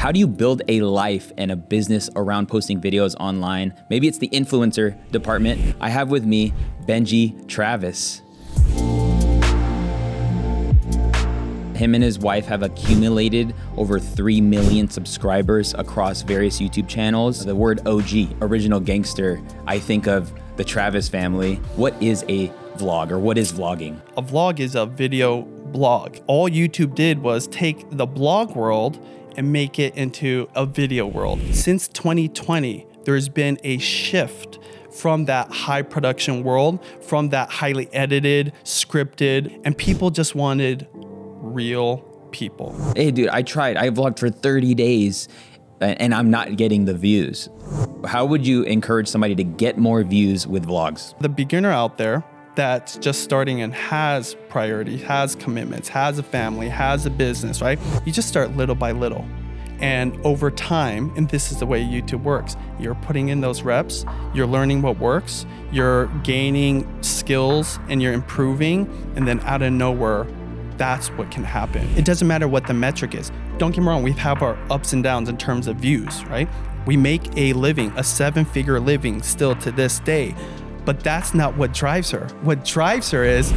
How do you build a life and a business around posting videos online? Maybe it's the influencer department. I have with me Benji Travis. Him and his wife have accumulated over 3 million subscribers across various YouTube channels. The word OG, original gangster, I think of the Travis family. What is a vlog or what is vlogging? A vlog is a video blog. All YouTube did was take the blog world and make it into a video world. Since 2020, there's been a shift from that high production world, from that highly edited, scripted, and people just wanted real people. Hey, dude, I tried. I vlogged for 30 days and I'm not getting the views. How would you encourage somebody to get more views with vlogs? The beginner out there that's just starting and has priority, has commitments, has a family, has a business, right? You just start little by little. And over time, and this is the way YouTube works, you're putting in those reps, you're learning what works, you're gaining skills, and you're improving. And then out of nowhere, that's what can happen. It doesn't matter what the metric is. Don't get me wrong, we have our ups and downs in terms of views, right? We make a living, a seven figure living still to this day, but that's not what drives her. What drives her is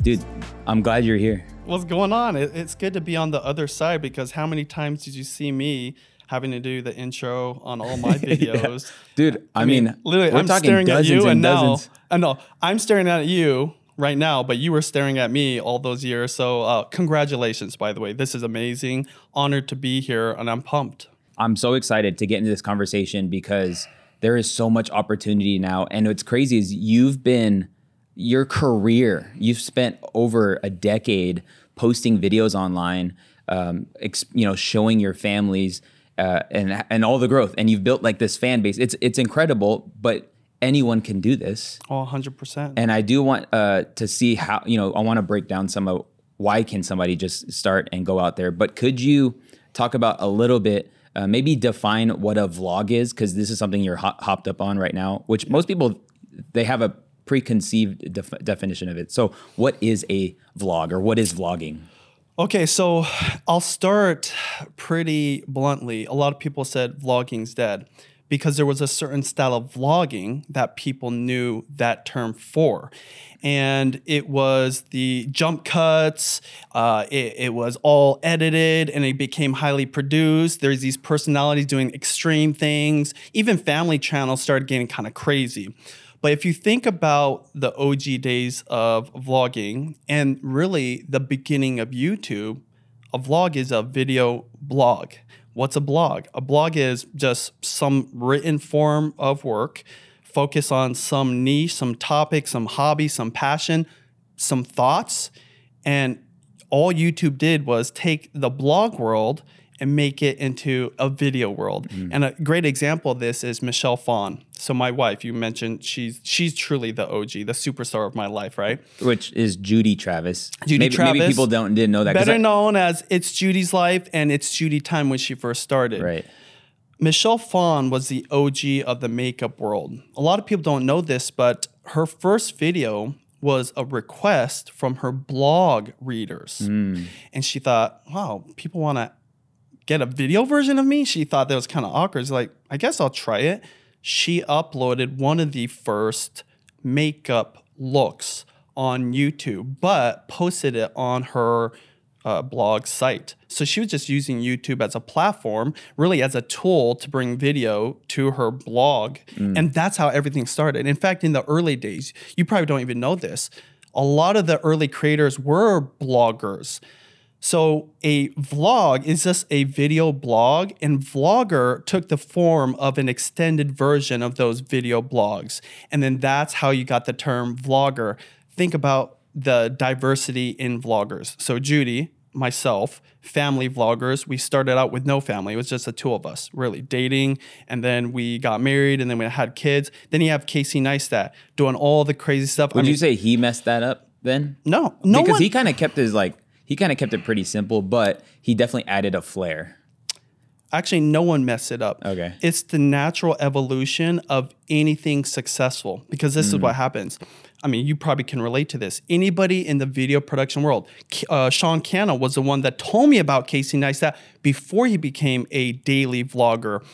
Dude, I'm glad you're here. What's going on? It's good to be on the other side because how many times did you see me having to do the intro on all my videos? yeah. Dude, I, I mean, mean, literally, I'm staring at you and, and now, I know I'm staring at you right now, but you were staring at me all those years. So, uh, congratulations, by the way. This is amazing. Honored to be here, and I'm pumped. I'm so excited to get into this conversation because there is so much opportunity now. And what's crazy is you've been, your career, you've spent over a decade posting videos online, um, ex, you know, showing your families. Uh, and and all the growth, and you've built like this fan base. It's it's incredible, but anyone can do this. Oh, 100%. And I do want uh, to see how, you know, I want to break down some of why can somebody just start and go out there. But could you talk about a little bit, uh, maybe define what a vlog is? Because this is something you're ho- hopped up on right now, which most people, they have a preconceived def- definition of it. So what is a vlog or what is vlogging? Okay, so I'll start pretty bluntly. A lot of people said vlogging's dead because there was a certain style of vlogging that people knew that term for. And it was the jump cuts, uh, it, it, was all edited and it became highly produced. There's these personalities doing extreme things. Even family channels started getting kind of crazy. But if you think about the OG days of vlogging and really the beginning of YouTube, a vlog is a video blog What's a blog? A blog is just some written form of work, focus on some niche, some topic, some hobby, some passion, some thoughts. And all YouTube did was take the blog world and make it into a video world. Mm. And a great example of this is Michelle Phan. So my wife, you mentioned she's she's truly the OG, the superstar of my life, right? Which is Judy Travis. Judy maybe, Travis. Maybe people don't didn't know that. Better I, known as It's Judy's Life and It's Judy Time when she first started. Right. Michelle Phan was the OG of the makeup world. A lot of people don't know this, but her first video was a request from her blog readers. Mm. And she thought, wow, people want to get a video version of me. She thought that was kind of awkward. It's like, I guess I'll try it. She uploaded one of the first makeup looks on YouTube, but posted it on her uh, blog site. So she was just using YouTube as a platform, really as a tool to bring video to her blog. Mm. And that's how everything started. In fact, in the early days, you probably don't even know this. A lot of the early creators were bloggers. So a vlog is just a video blog, and Vlogger took the form of an extended version of those video blogs. And then that's how you got the term vlogger. Think about the diversity in vloggers. So Judy, myself, family vloggers, we started out with no family. It was just the two of us, really dating. And then we got married and then we had kids. Then you have Casey Neistat doing all the crazy stuff. Would I mean, you say he messed that up then? No, no. Because one, he kind of kept his like he kind of kept it pretty simple, but he definitely added a flair. Actually, no one messed it up. Okay. It's the natural evolution of anything successful because this mm. is what happens. I mean, you probably can relate to this. Anybody in the video production world, uh, Sean Cannell was the one that told me about Casey Neistat before he became a daily vlogger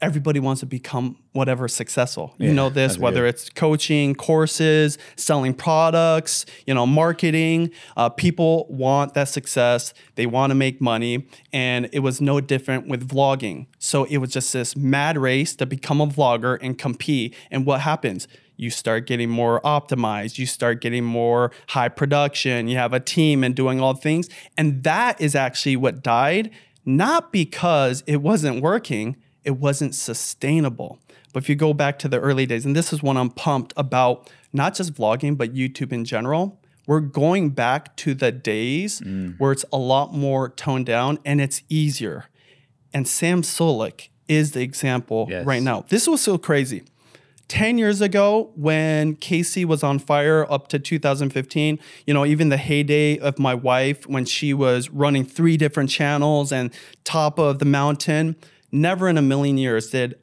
everybody wants to become whatever successful. You Yeah, know this, whether good. it's coaching, courses, selling products, you know, marketing. Uh, people want that success. They want to make money, and it was no different with vlogging. So it was just this mad race to become a vlogger and compete. And what happens? You start getting more optimized. You start getting more high production. You have a team and doing all things, and that is actually what died. Not because it wasn't working, it wasn't sustainable. But if you go back to the early days, and this is when I'm pumped about not just vlogging, but YouTube in general, we're going back to the days mm. where it's a lot more toned down and it's easier. And Sam Sulek is the example Yes. right now. This was so crazy. 10 years ago when Casey was on fire up to 2015, you know, even the heyday of my wife when she was running three different channels and top of the mountain, never in a million years did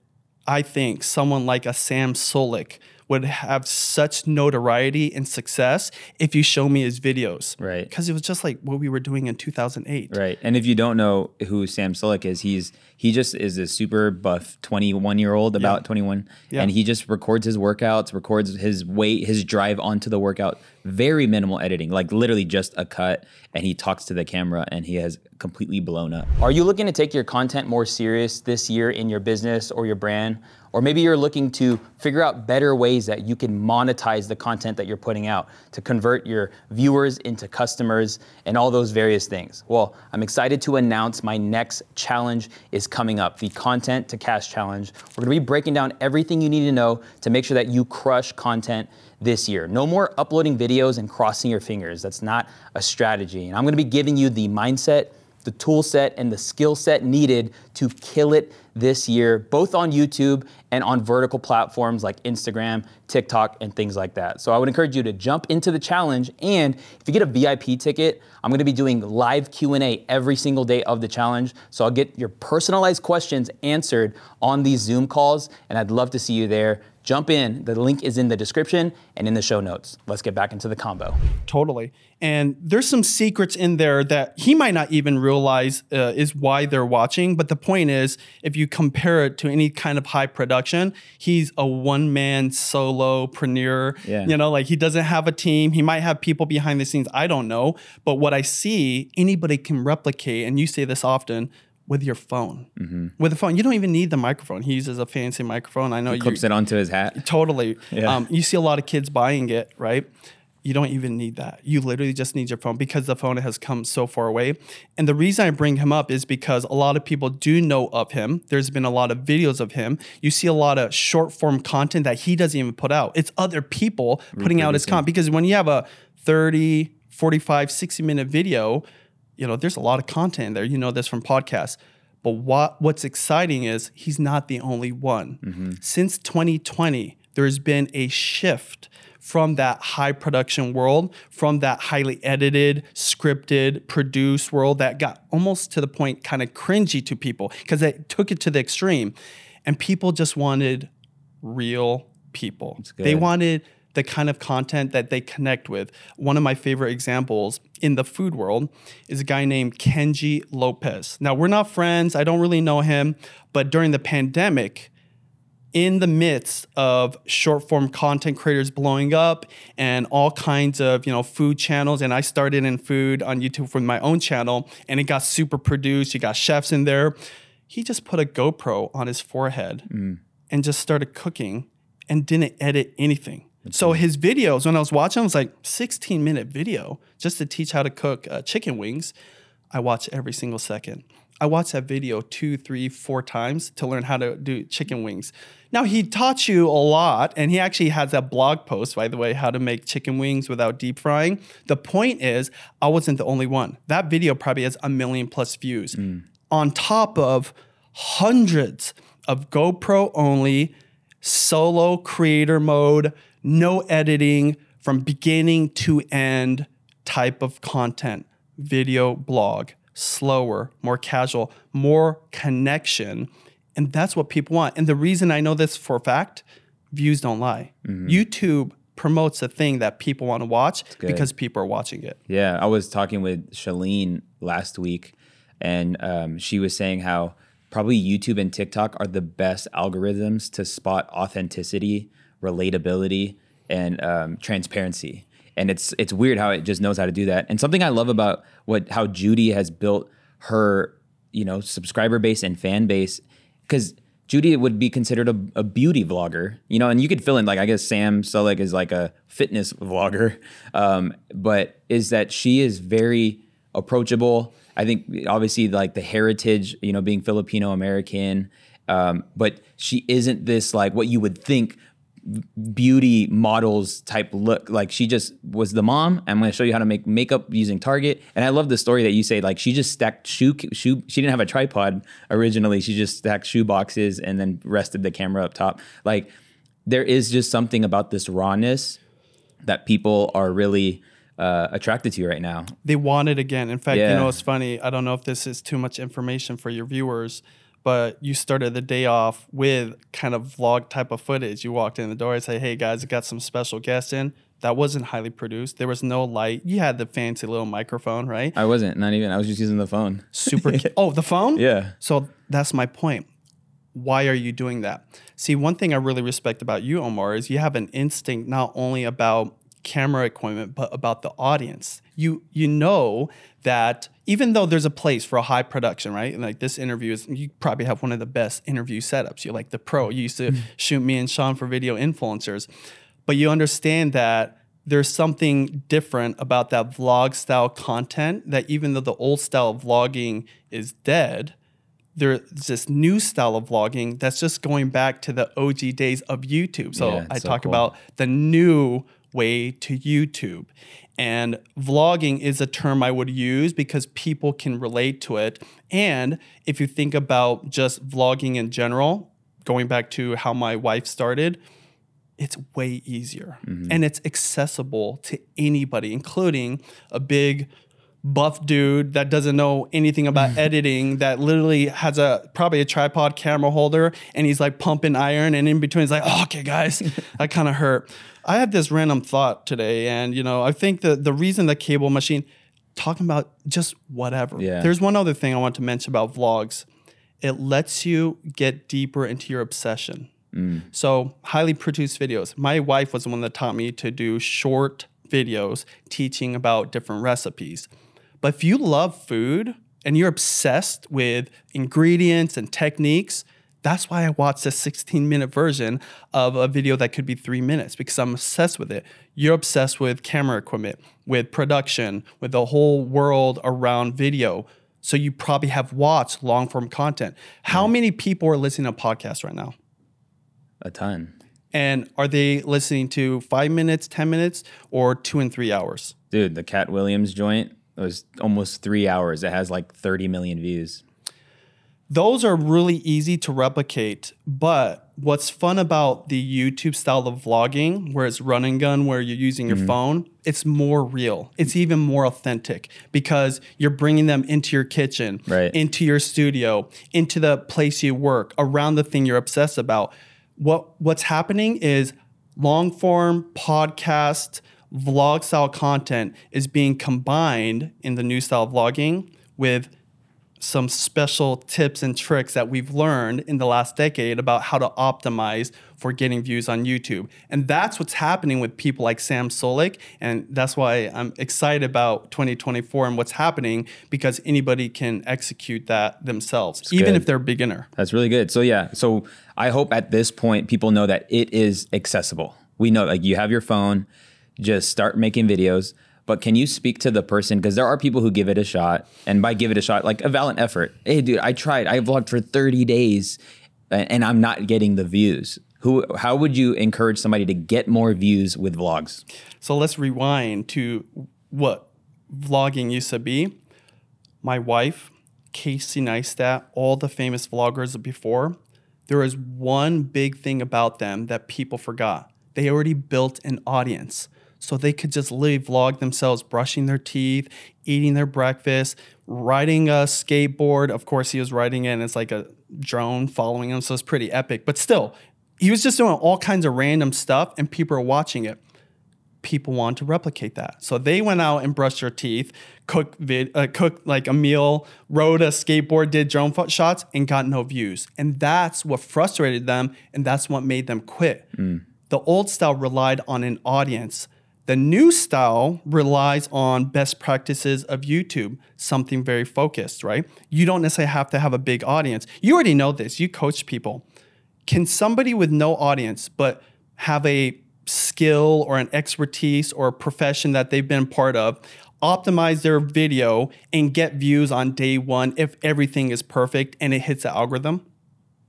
I think someone like a Sam Sulek would have such notoriety and success if you show me his videos. Right. Because it was just like what we were doing in 2008. Right. And if you don't know who Sam Sulek is, he's he just is a super buff 21 year old, about 21. Yeah. And he just records his workouts, records his weight, his drive onto the workout. Very minimal editing, like literally just a cut. And he talks to the camera and he has completely blown up. Are you looking to take your content more serious this year in your business or your brand? Or maybe you're looking to figure out better ways that you can monetize the content that you're putting out to convert your viewers into customers and all those various things. Well, I'm excited to announce my next challenge is coming up the Content to Cash Challenge. We're gonna be breaking down everything you need to know to make sure that you crush content this year. No more uploading videos and crossing your fingers. That's not a strategy. And I'm gonna be giving you the mindset the tool set and the skill set needed to kill it this year, both on YouTube and on vertical platforms like Instagram, TikTok, and things like that. So I would encourage you to jump into the challenge. And if you get a VIP ticket, I'm gonna be doing live Q&A every single day of the challenge. So I'll get your personalized questions answered on these Zoom calls, and I'd love to see you there. Jump in. The link is in the description and in the show notes. Let's get back into the combo. Totally. And there's some secrets in there that he might not even realize uh, is why they're watching. But the point is, if you compare it to any kind of high production, he's a one man solopreneur. Yeah. You know, like he doesn't have a team. He might have people behind the scenes. I don't know. But what I see, anybody can replicate. And you say this often. With your phone, Mm-hmm. with the phone, you don't even need the microphone. He uses a fancy microphone. I know you Clips it onto his hat. Totally. Yeah. Um, you see a lot of kids buying it, right? You don't even need that. You literally just need your phone because the phone has come so far away. And the reason I bring him up is because a lot of people do know of him. There's been a lot of videos of him. You see a lot of short form content that he doesn't even put out. It's other people putting out his content. Because when you have a 30, 45, 60 minute video, you know, there's a lot of content in there. You know this from podcasts. But what what's exciting is he's not the only one. Mm-hmm. Since 2020, there's been a shift from that high production world, from that highly edited, scripted, produced world that got almost to the point kind of cringy to people because it took it to the extreme. And people just wanted real people. They wanted the kind of content that they connect with. One of my favorite examples in the food world is a guy named Kenji Lopez. Now, we're not friends, I don't really know him, but during the pandemic, in the midst of short form content creators blowing up and all kinds of you know food channels and i started in food on youtube for my own channel and it got super produced you got chefs in there he just put a gopro on his forehead mm. and just started cooking and didn't edit anything so his videos when i was watching it was like 16 minute video just to teach how to cook uh, chicken wings I watch every single second. I watched that video two, three, four times to learn how to do chicken wings. Now he taught you a lot, and he actually has that blog post, by the way, how to make chicken wings without deep frying. The point is, I wasn't the only one. That video probably has a million plus views. On top of hundreds of GoPro only, solo creator mode, no editing from beginning to end type of content, video blog, slower, more casual, more connection. And that's what people want. And the reason I know this for a fact, views don't lie. YouTube promotes a thing that people want to watch because people are watching it. Yeah, I was talking with Shalene last week, and um, she was saying how probably YouTube and TikTok are the best algorithms to spot authenticity, relatability, and um, transparency. And it's it's weird how it just knows how to do that. And something I love about what how Judy has built her you know subscriber base and fan base because Judy would be considered a, a, beauty vlogger, you know, and you could fill in like I guess Sam Sulek is like a fitness vlogger, um, but is that she is very approachable. I think obviously like the heritage, you know, being Filipino American, um, but she isn't this like what you would think beauty models type look. Like she just was the mom. I'm going to show you how to make makeup using Target. And I love the story that you say like she just stacked shoe shoe. She didn't have a tripod originally. She just stacked shoe boxes and then rested the camera up top. Like there is just something about this rawness that people are really uh, attracted to right now. They want it again. In fact, yeah. you know, it's funny. I don't know if this is too much information for your viewers but you started the day off with kind of vlog type of footage. You walked in the door and say, "Hey guys, I got some special guests in." That wasn't highly produced. There was no light. You had the fancy little microphone, right? I wasn't. Not even. I was just using the phone. Super. oh, the phone. Yeah. So that's my point. Why are you doing that? See, one thing I really respect about you, Omar, is you have an instinct not only about camera equipment, but about the audience. You you know that even though there's a place for a high production, right? And like this interview is, you probably have one of the best interview setups. You're like the pro. You used to mm-hmm. shoot me and Sean for video influencers, but you understand that there's something different about that vlog style content that even though the old style of vlogging is dead, there's this new style of vlogging that's just going back to the OG days of YouTube. So yeah, I so talk cool. about the new way to YouTube. And vlogging is a term I would use because people can relate to it. And if you think about just vlogging in general, going back to how my wife started, it's way easier mm-hmm. and it's accessible to anybody, including a big buff dude that doesn't know anything about editing that literally has a probably a tripod camera holder and he's like pumping iron and in between he's like oh, okay guys that kind of hurt I had this random thought today, and you know, I think that the reason the cable machine talking about just whatever. Yeah. There's one other thing I want to mention about vlogs. It lets you get deeper into your obsession. Mm. So highly produced videos. My wife was the one that taught me to do short videos teaching about different recipes. But if you love food and you're obsessed with ingredients and techniques, that's why I watched a 16 minute version of a video that could be three minutes because I'm obsessed with it. You're obsessed with camera equipment, with production, with the whole world around video. So you probably have watched long form content. How many people are listening to podcasts right now? A ton. And are they listening to five minutes, 10 minutes, or two and three hours? Dude, the Katt Williams joint was almost three hours. It has like 30 million views those are really easy to replicate. But what's fun about the YouTube style of vlogging, where it's run and gun, where you're using your mm-hmm. phone, it's more real. It's even more authentic because you're bringing them into your kitchen, right. into your studio, into the place you work, around the thing you're obsessed about. What what's happening is long form podcast vlog style content is being combined in the new style of vlogging with some special tips and tricks that we've learned in the last decade about how to optimize for getting views on YouTube. And that's what's happening with people like Sam Sulek. And that's why I'm excited about 2024 and what's happening because anybody can execute that themselves, that's even good. if they're a beginner. That's really good. So, yeah. So, I hope at this point people know that it is accessible. We know, like, you have your phone, just start making videos but can you speak to the person? Because there are people who give it a shot, and by give it a shot, like a valiant effort. Hey, dude, I tried. I vlogged for 30 days, and I'm not getting the views. Who? How would you encourage somebody to get more views with vlogs? So let's rewind to what vlogging used to be. My wife, Casey Neistat, all the famous vloggers before. There is one big thing about them that people forgot. They already built an audience so they could just literally vlog themselves brushing their teeth, eating their breakfast, riding a skateboard. Of course, he was riding it and it's like a drone following him, so it's pretty epic. But still, he was just doing all kinds of random stuff and people are watching it. people want to replicate that. So they went out and brushed their teeth, cooked vid, uh, cooked like a meal, rode a skateboard, did drone fo- shots, and got no views. And that's what frustrated them, and that's what made them quit. The old style relied on an audience. The new style relies on best practices of YouTube, something very focused, right? You don't necessarily have to have a big audience. You already know this. You coach people. Can somebody with no audience but have a skill or an expertise or a profession that they've been part of optimize their video and get views on day one if everything is perfect and it hits the algorithm?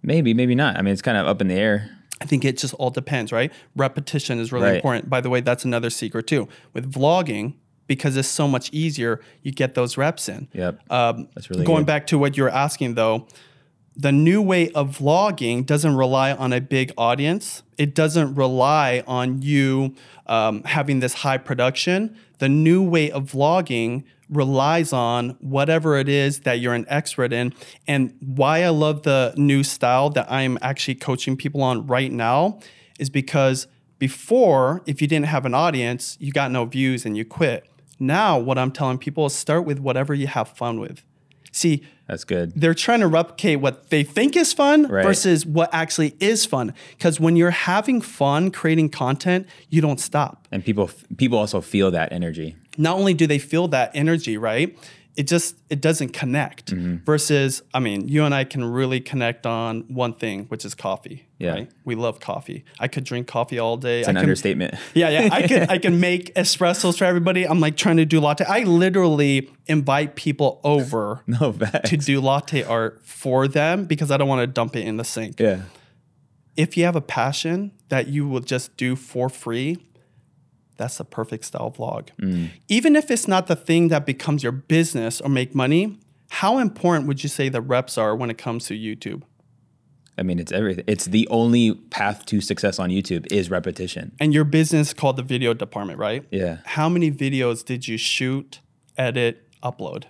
Maybe, maybe not. I mean, it's kind of up in the air. I think it just all depends, right? Repetition is really Right. important. By the way, that's another secret too. With vlogging, because it's so much easier, you get those reps in. Yep. Um, That's really going good. back to what you were asking though, the new way of vlogging doesn't rely on a big audience. It doesn't rely on you um, having this high production. The new way of vlogging relies on whatever it is that you're an expert in. And why I love the new style that I'm actually coaching people on right now is because before, if you didn't have an audience, you got no views and you quit. Now, what I'm telling people is start with whatever you have fun with. See, That's good. they're trying to replicate what they think is fun Right. versus what actually is fun. Because when you're having fun creating content, you don't stop. And people people also feel that energy. Not only do they feel that energy, right? It just it doesn't connect. Mm-hmm. Versus, I mean, you and I can really connect on one thing, which is coffee. Yeah. Right? We love coffee. I could drink coffee all day. It's I an can, understatement. yeah, yeah. I can I can make espressos for everybody. I'm like trying to do latte. I literally invite people over No facts. to do latte art for them because I don't want to dump it in the sink. Yeah. If you have a passion that you will just do for free, that's the perfect style vlog. Mm. Even if it's not the thing that becomes your business or make money, how important would you say the reps are when it comes to YouTube? I mean, it's everything. It's the only path to success on YouTube is repetition. And your business called the video department, right? Yeah. How many videos did you shoot, edit, upload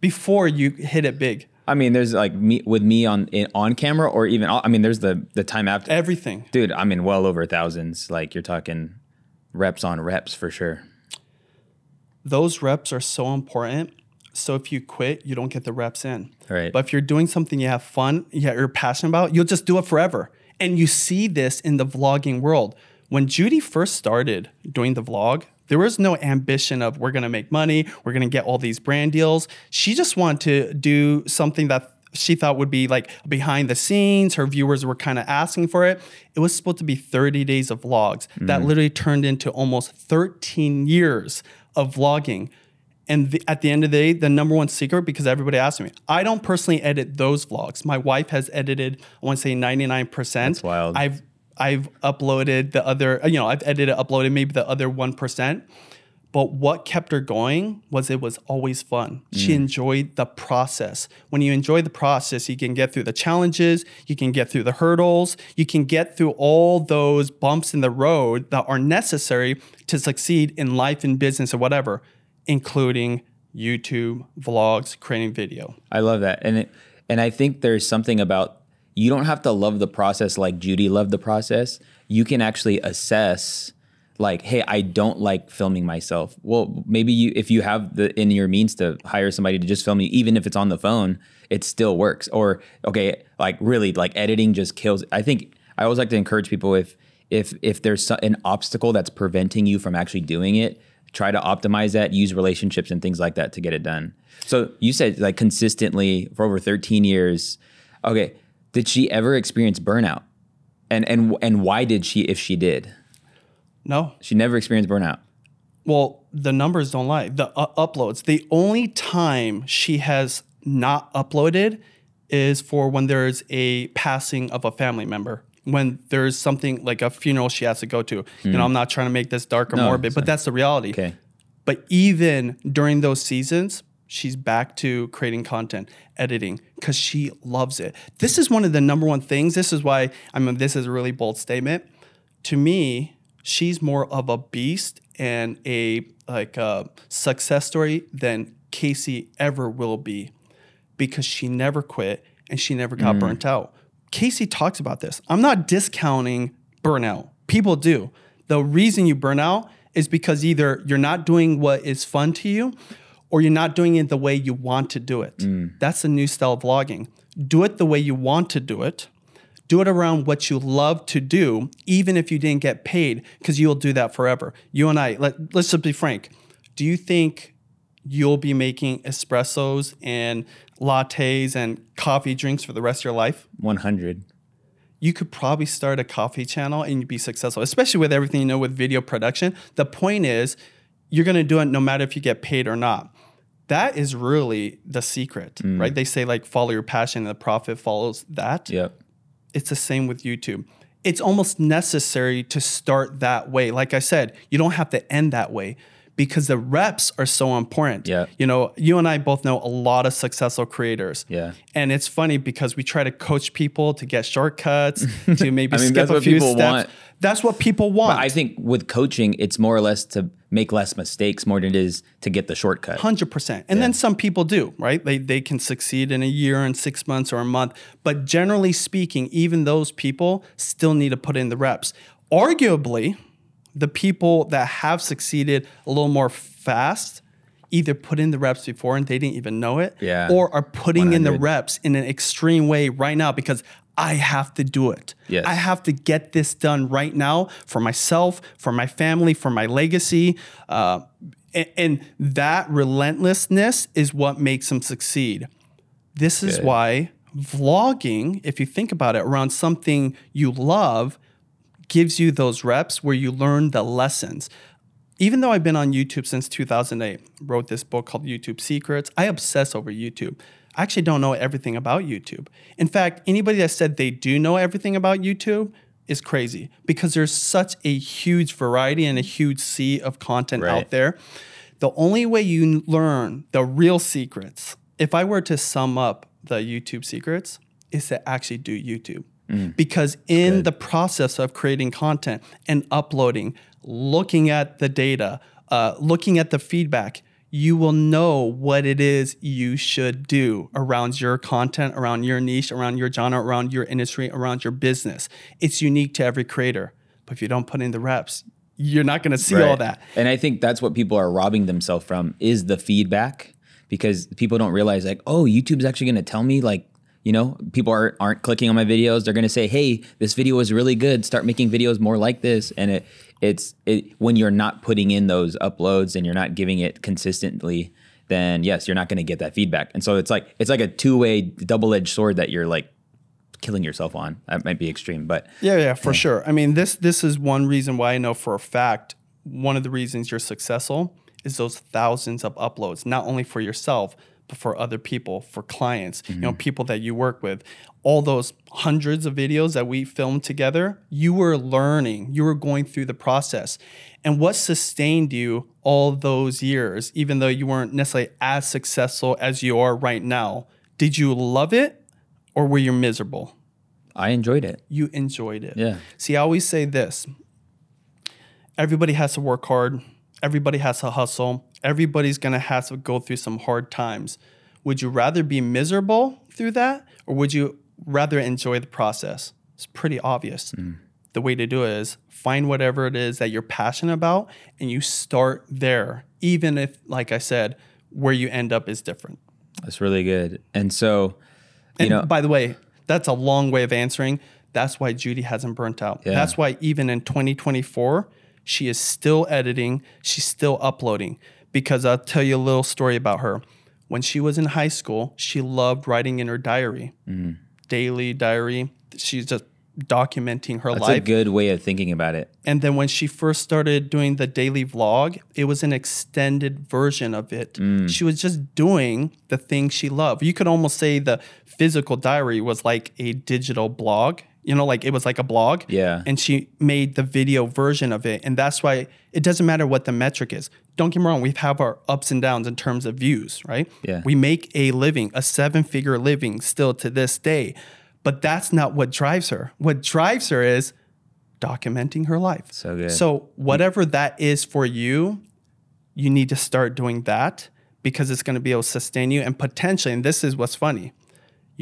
before you hit it big? I mean, there's like me with me on in, on camera or even I mean, there's the the time after. Everything. Dude, I mean, well over thousands. Like you're talking reps on reps for sure. those reps are so important. So if you quit, you don't get the reps in. Right. But if you're doing something you have fun, yeah, you're passionate about, you'll just do it forever. And you see this in the vlogging world. When Judy first started doing the vlog, there was no ambition of we're gonna make money, we're gonna get all these brand deals. She just wanted to do something that she thought would be like behind the scenes. Her viewers were kind of asking for it. It was supposed to be 30 days of vlogs that mm-hmm. literally turned into almost 13 years of vlogging. And the, at the end of the day, the number one secret, because everybody asked me, I don't personally edit those vlogs. My wife has edited, I want to say 99%. That's wild. I've I've uploaded the other, you know, I've edited, uploaded maybe the other 1%. But what kept her going was it was always fun. She mm. enjoyed the process. When you enjoy the process, you can get through the challenges, you can get through the hurdles, you can get through all those bumps in the road that are necessary to succeed in life and business or whatever, including YouTube, vlogs, creating video. I love that. And it, and I think there's something about you don't have to love the process like Judy loved the process. You can actually assess like, hey, I don't like filming myself. Well, maybe you if you have the in your means to hire somebody to just film you, even if it's on the phone, it still works. Or okay, like really like editing just kills. I think I always like to encourage people if if if there's an obstacle that's preventing you from actually doing it, try to optimize that, use relationships and things like that to get it done. So you said like consistently for over 13 years. Okay, did she ever experience burnout? And and and why did she if she did? No, She never experienced burnout. Well, the numbers don't lie. The uh, uploads. The only time she has not uploaded is for when there's a passing of a family member. When there's something like a funeral she has to go to. You know, I'm not trying to make this dark or No, morbid, but that's the reality. Okay. But even during those seasons, she's back to creating content, editing, because she loves it. This is one of the number one things. This is why I mean this is a really bold statement. To me, she's more of a beast and a like a success story than Casey ever will be because she never quit and she never got mm. burnt out. Casey talks about this. I'm not discounting burnout. People do. The reason you burn out is because either you're not doing what is fun to you or you're not doing it the way you want to do it. Mm. That's the new style of vlogging. Do it the way you want to do it. Do it around what you love to do, even if you didn't get paid, because you'll do that forever. You and I, let, let's just be frank. Do you think you'll be making espressos and lattes and coffee drinks for the rest of your life? 100. you could probably start a coffee channel and you'd be successful, especially with everything you know with video production. The point is, you're gonna do it no matter if you get paid or not. That is really the secret, mm. right? They say like follow your passion and the profit follows that. Yep. It's the same with YouTube. It's almost necessary to start that way. Like I said, you don't have to end that way because the reps are so important. Yeah. You know, you and I both know a lot of successful creators. Yeah. And it's funny because we try to coach people to get shortcuts, to maybe I mean, skip that's a what few people steps. want. That's what people want. I think with coaching, it's more or less to make less mistakes more than it is to get the shortcut. Hundred percent, and then some people do, right? They they can succeed in a year and six months or a month, but generally speaking, even those people still need to put in the reps. Arguably, the people that have succeeded a little more fast either put in the reps before and they didn't even know it, Yeah. or are putting in the reps in an extreme way right now because I have to do it. Yes. I have to get this done right now for myself, for my family, for my legacy. Uh, and, and that relentlessness is what makes them succeed. This is Good. why vlogging, if you think about it, around something you love, gives you those reps where you learn the lessons. Even though I've been on YouTube since 2008, wrote this book called YouTube Secrets, I obsess over YouTube. I actually don't know everything about YouTube. In fact, anybody that said they do know everything about YouTube is crazy because there's such a huge variety and a huge sea of content Right. out there. The only way you learn the real secrets, if I were to sum up the YouTube secrets, is to actually do YouTube. Because in the process of creating content and uploading, looking at the data, uh, looking at the feedback, you will know what it is you should do around your content, around your niche, around your genre, around your industry, around your business. It's unique to every creator. But if you don't put in the reps, you're not going to see all that. And I think that's what people are robbing themselves from is the feedback because people don't realize like, oh, YouTube's actually going to tell me like, you know, people are, aren't clicking on my videos. They're going to say, hey, this video was really good. Start making videos more like this. And it, it's it, when you're not putting in those uploads and you're not giving it consistently, then yes, you're not going to get that feedback. And so it's like it's like a two way double edged sword that you're like killing yourself on. That might be extreme, but Yeah, yeah, for sure. I mean, this this is one reason why I know for a fact one of the reasons you're successful is those thousands of uploads, not only for yourself, for other people, for clients, you know, mm-hmm. people that you work with. All those hundreds of videos that we filmed together, you were learning, you were going through the process. And what sustained you all those years, even though you weren't necessarily as successful as you are right now? Did you love it or were you miserable? I enjoyed it. You enjoyed it. Yeah. See, I always say this everybody has to work hard, everybody has to hustle, everybody's gonna have to go through some hard times. Would you rather be miserable through that, or would you rather enjoy the process? It's pretty obvious. Mm. The way to do it is find whatever it is that you're passionate about and you start there, even if, like I said, where you end up is different. That's really good. And so, you And know, by the way, that's a long way of answering. That's why Judy hasn't burnt out. Yeah. That's why even in 2024, she is still editing, she's still uploading. Because I'll tell you a little story about her. When she was in high school, she loved writing in her diary, Mm-hmm. daily diary. She's just documenting her that's life. That's a good way of thinking about it. And then when she first started doing the daily vlog, it was an extended version of it. Mm. She was just doing the things she loved. You could almost say the physical diary was like a digital blog. You know, like it was like a blog. Yeah. And she made the video version of it. And that's why it doesn't matter what the metric is. Don't get me wrong, we have our ups and downs in terms of views, right? Yeah. We make a living, a seven figure living still to this day. But that's not what drives her. What drives her is documenting her life. So good. So whatever that is for you, you need to start doing that because it's going to be able to sustain you and potentially, and this is what's funny,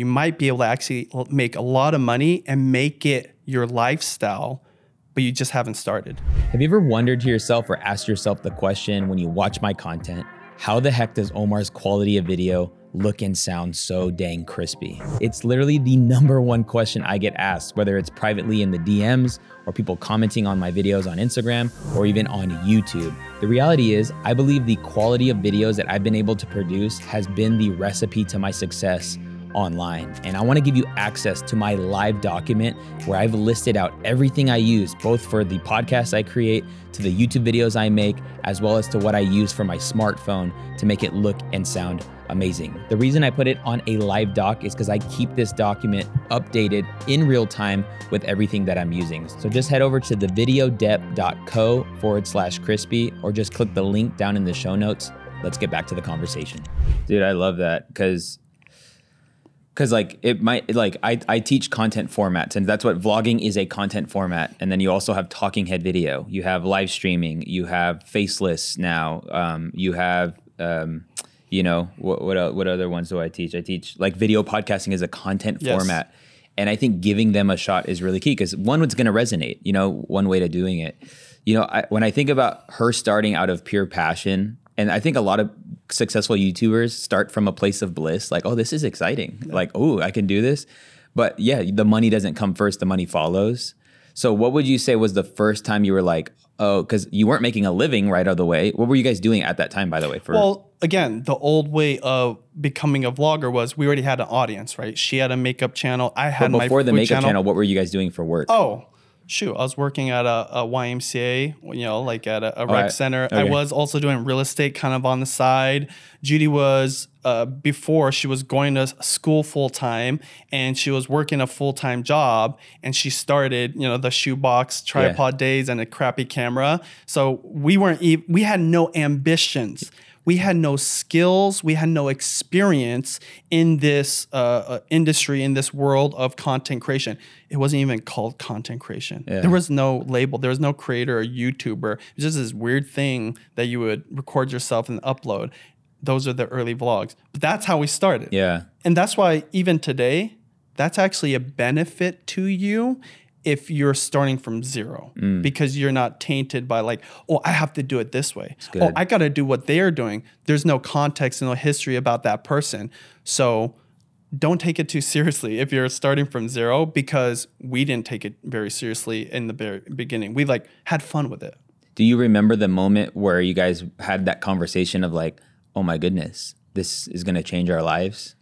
you might be able to actually make a lot of money and make it your lifestyle but you just haven't started. Have you ever wondered to yourself or asked yourself the question when you watch my content, how the heck does Omar's quality of video look and sound so dang crispy? It's literally the number one question I get asked, whether it's privately in the DMs or people commenting on my videos on Instagram or even on YouTube. The reality is, I believe the quality of videos that I've been able to produce has been the recipe to my success online. And I want to give you access to my live document where I've listed out everything I use, both for the podcast I create, to the YouTube videos I make, as well as to what I use for my smartphone to make it look and sound amazing. The reason I put it on a live doc is because I keep this document updated in real time with everything that I'm using. So just head over to thevideodept.co forward slash crispy or just click the link down in the show notes. Let's get back to the conversation. Dude, I love that because because like it might like I, I teach content formats and that's what vlogging is a content format and then you also have talking head video. You have live streaming. You have faceless now. Um, you have um, you know what, what what other ones do i teach? I teach like video podcasting is a content Yes. format and i think giving them a shot is really key because one what's going to resonate you know one way to doing it. You know I, when i think about her starting out of pure passion and i think a lot of successful youtubers start from a place of bliss like oh this is exciting like oh i can do this but yeah the money doesn't come first the money follows so what would you say was the first time you were like oh because you weren't making a living right out of the way what were you guys doing at that time by the way for Well, again, the old way of becoming a vlogger was we already had an audience, right? She had a makeup channel. I had But my before the food makeup channel. what were you guys doing for work? Oh, shoot. I was working at a, a YMCA, you know, like at a, a rec right. center. I was also doing real estate kind of on the side. Judy was, uh, before she was going to school full time and she was working a full time job and she started, you know, the shoebox tripod days and a crappy camera. So we weren't, e- we had no ambitions. We had no skills. We had no experience in this uh, uh, industry, in this world of content creation. It wasn't even called content creation. Yeah. There was no label. There was no creator or YouTuber. It was just this weird thing that you would record yourself and upload. Those are the early vlogs. But that's how we started. Yeah. And that's why even today, that's actually a benefit to you if you're starting from zero Mm. because you're not tainted by like, oh, I have to do it this way. Oh. I got to do what they're doing. There's no context and no history about that person. So don't take it too seriously if you're starting from zero because we didn't take it very seriously in the very beginning. We like had fun with it. Do you remember the moment where you guys had that conversation of like, oh my goodness, this is going to change our lives?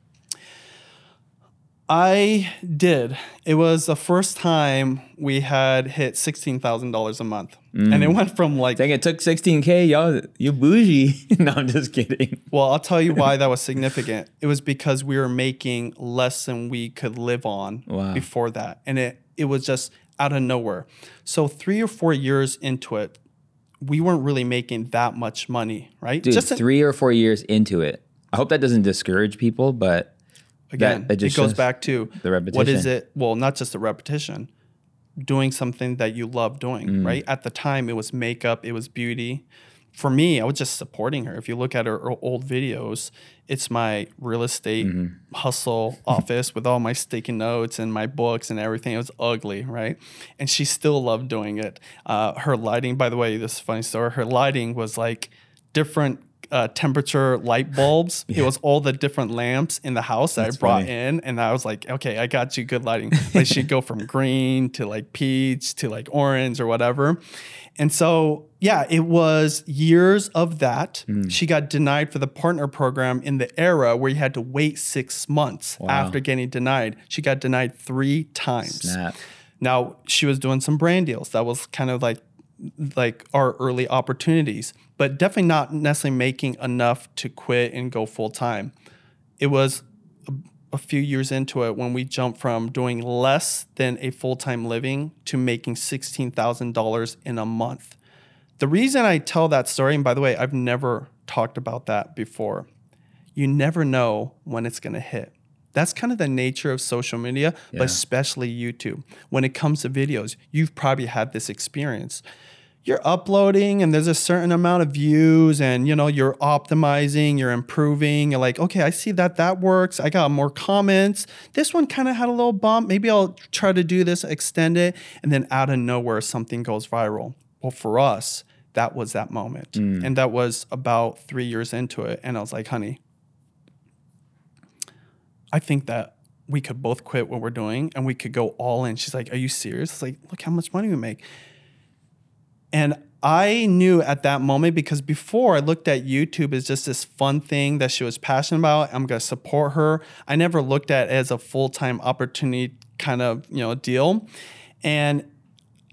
I did. It was the first time we had hit sixteen thousand dollars a month, and it mm. went from like. Dang, it took 16K. Y'all, you bougie. no, I'm just kidding. Well, I'll tell you why that was significant. It was because we were making less than we could live on Wow. before that, and it it was just out of nowhere. So three or four years into it, we weren't really making that much money, right? Dude, just in- three or four years into it. I hope that doesn't discourage people, but again, that it goes back to the What is it? Well, not just the repetition, doing something that you love doing, Mm. right? At the time, it was makeup, it was beauty. For me, I was just supporting her. If you look at her old videos, it's my real estate Mm-hmm. hustle office with all my sticky notes and my books and everything. It was ugly, right? And she still loved doing it. Uh, her lighting, by the way, this is a funny story. Her lighting was like different uh, temperature light bulbs. It was all the different lamps in the house that That's I brought funny. in, and I was like, okay, I got you good lighting. Like she'd go from green to like peach to like orange or whatever. And so, yeah, it was years of that. Mm. She got denied for the partner program in the era where you had to wait six months after getting denied. She got denied three times. snap. Now she was doing some brand deals. That was kind of like like our early opportunities, but definitely not necessarily making enough to quit and go full time. It was a, a few years into it when we jumped from doing less than a full time living to making sixteen thousand dollars in a month. The reason I tell that story, and by the way, I've never talked about that before. You never know when it's going to hit. That's kind of the nature of social media, Yeah. but especially YouTube. When it comes to videos, you've probably had this experience. you're uploading and there's a certain amount of views and you know you're optimizing you're improving you're like okay i see that that works i got more comments this one kind of had a little bump maybe i'll try to do this extend it and then out of nowhere something goes viral well for us that was that moment mm. and that was about three years into it and i was like honey i think that we could both quit what we're doing and we could go all in she's like are you serious it's like look how much money we make and I knew at that moment because before I looked at YouTube as just this fun thing that she was passionate about. I'm gonna support her. I never looked at it as a full time opportunity kind of you know deal. And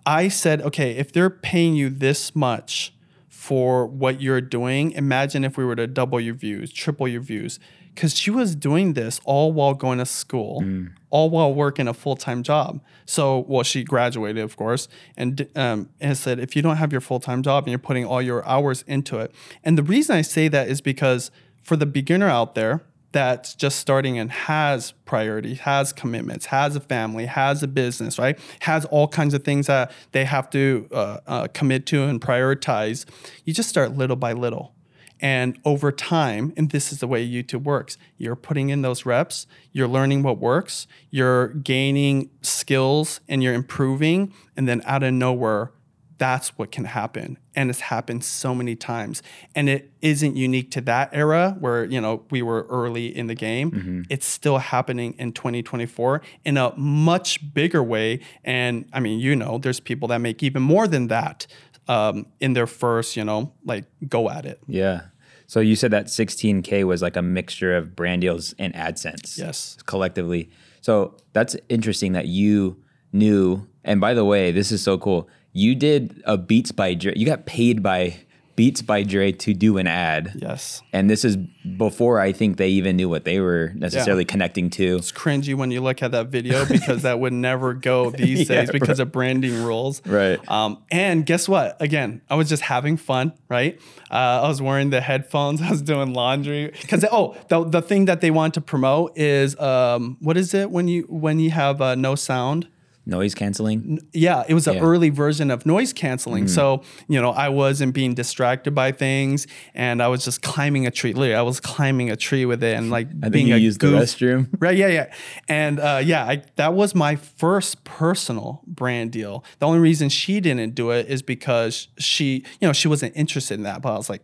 I said, okay, if they're paying you this much for what you're doing, imagine if we were to double your views, triple your views. Because she was doing this all while going to school, all while working a full time job. So, well, she graduated, of course, and um, and said, if you don't have your full time job and you're putting all your hours into it, and the reason I say that is because for the beginner out there that's just starting and has priorities, has commitments, has a family, has a business, right? Has all kinds of things that they have to uh, uh, commit to and prioritize. You just start little by little. And over time, and this is the way YouTube works, you're putting in those reps, you're learning what works, you're gaining skills, and you're improving. And then out of nowhere, that's what can happen. And it's happened so many times. And it isn't unique to that era where, you know, we were early in the game. Mm-hmm. It's still happening in 2024 in a much bigger way. And I mean, you know, there's people that make even more than that um, in their first, you know, like go at it. Yeah. So you said that 16K was like a mixture of brand deals and AdSense. Yes. Collectively. So that's interesting that you knew. And by the way, this is so cool. You did a Beats by Dre. You got paid by Beats by Dre to do an ad. Yes. And this is before I think they even knew what they were necessarily connecting to. It's cringy when you look at that video because that would never go these Yeah, days because of branding rules. Right. Um, and guess what? Again, I was just having fun, right? Uh, I was wearing the headphones. I was doing laundry because oh, the, the thing that they want to promote is um, what is it when you when you have uh, no sound? Noise canceling. Yeah, it was an Yeah. Mm. early version of noise canceling. So, you know, I wasn't being distracted by things and I was just climbing a tree. Literally, I was climbing a tree with it and like I think being you a used goof. the restroom. Right, yeah, yeah. And uh, yeah, I, that was my first personal brand deal. The only reason she didn't do it is because she, you know, she wasn't interested in that. But I was like,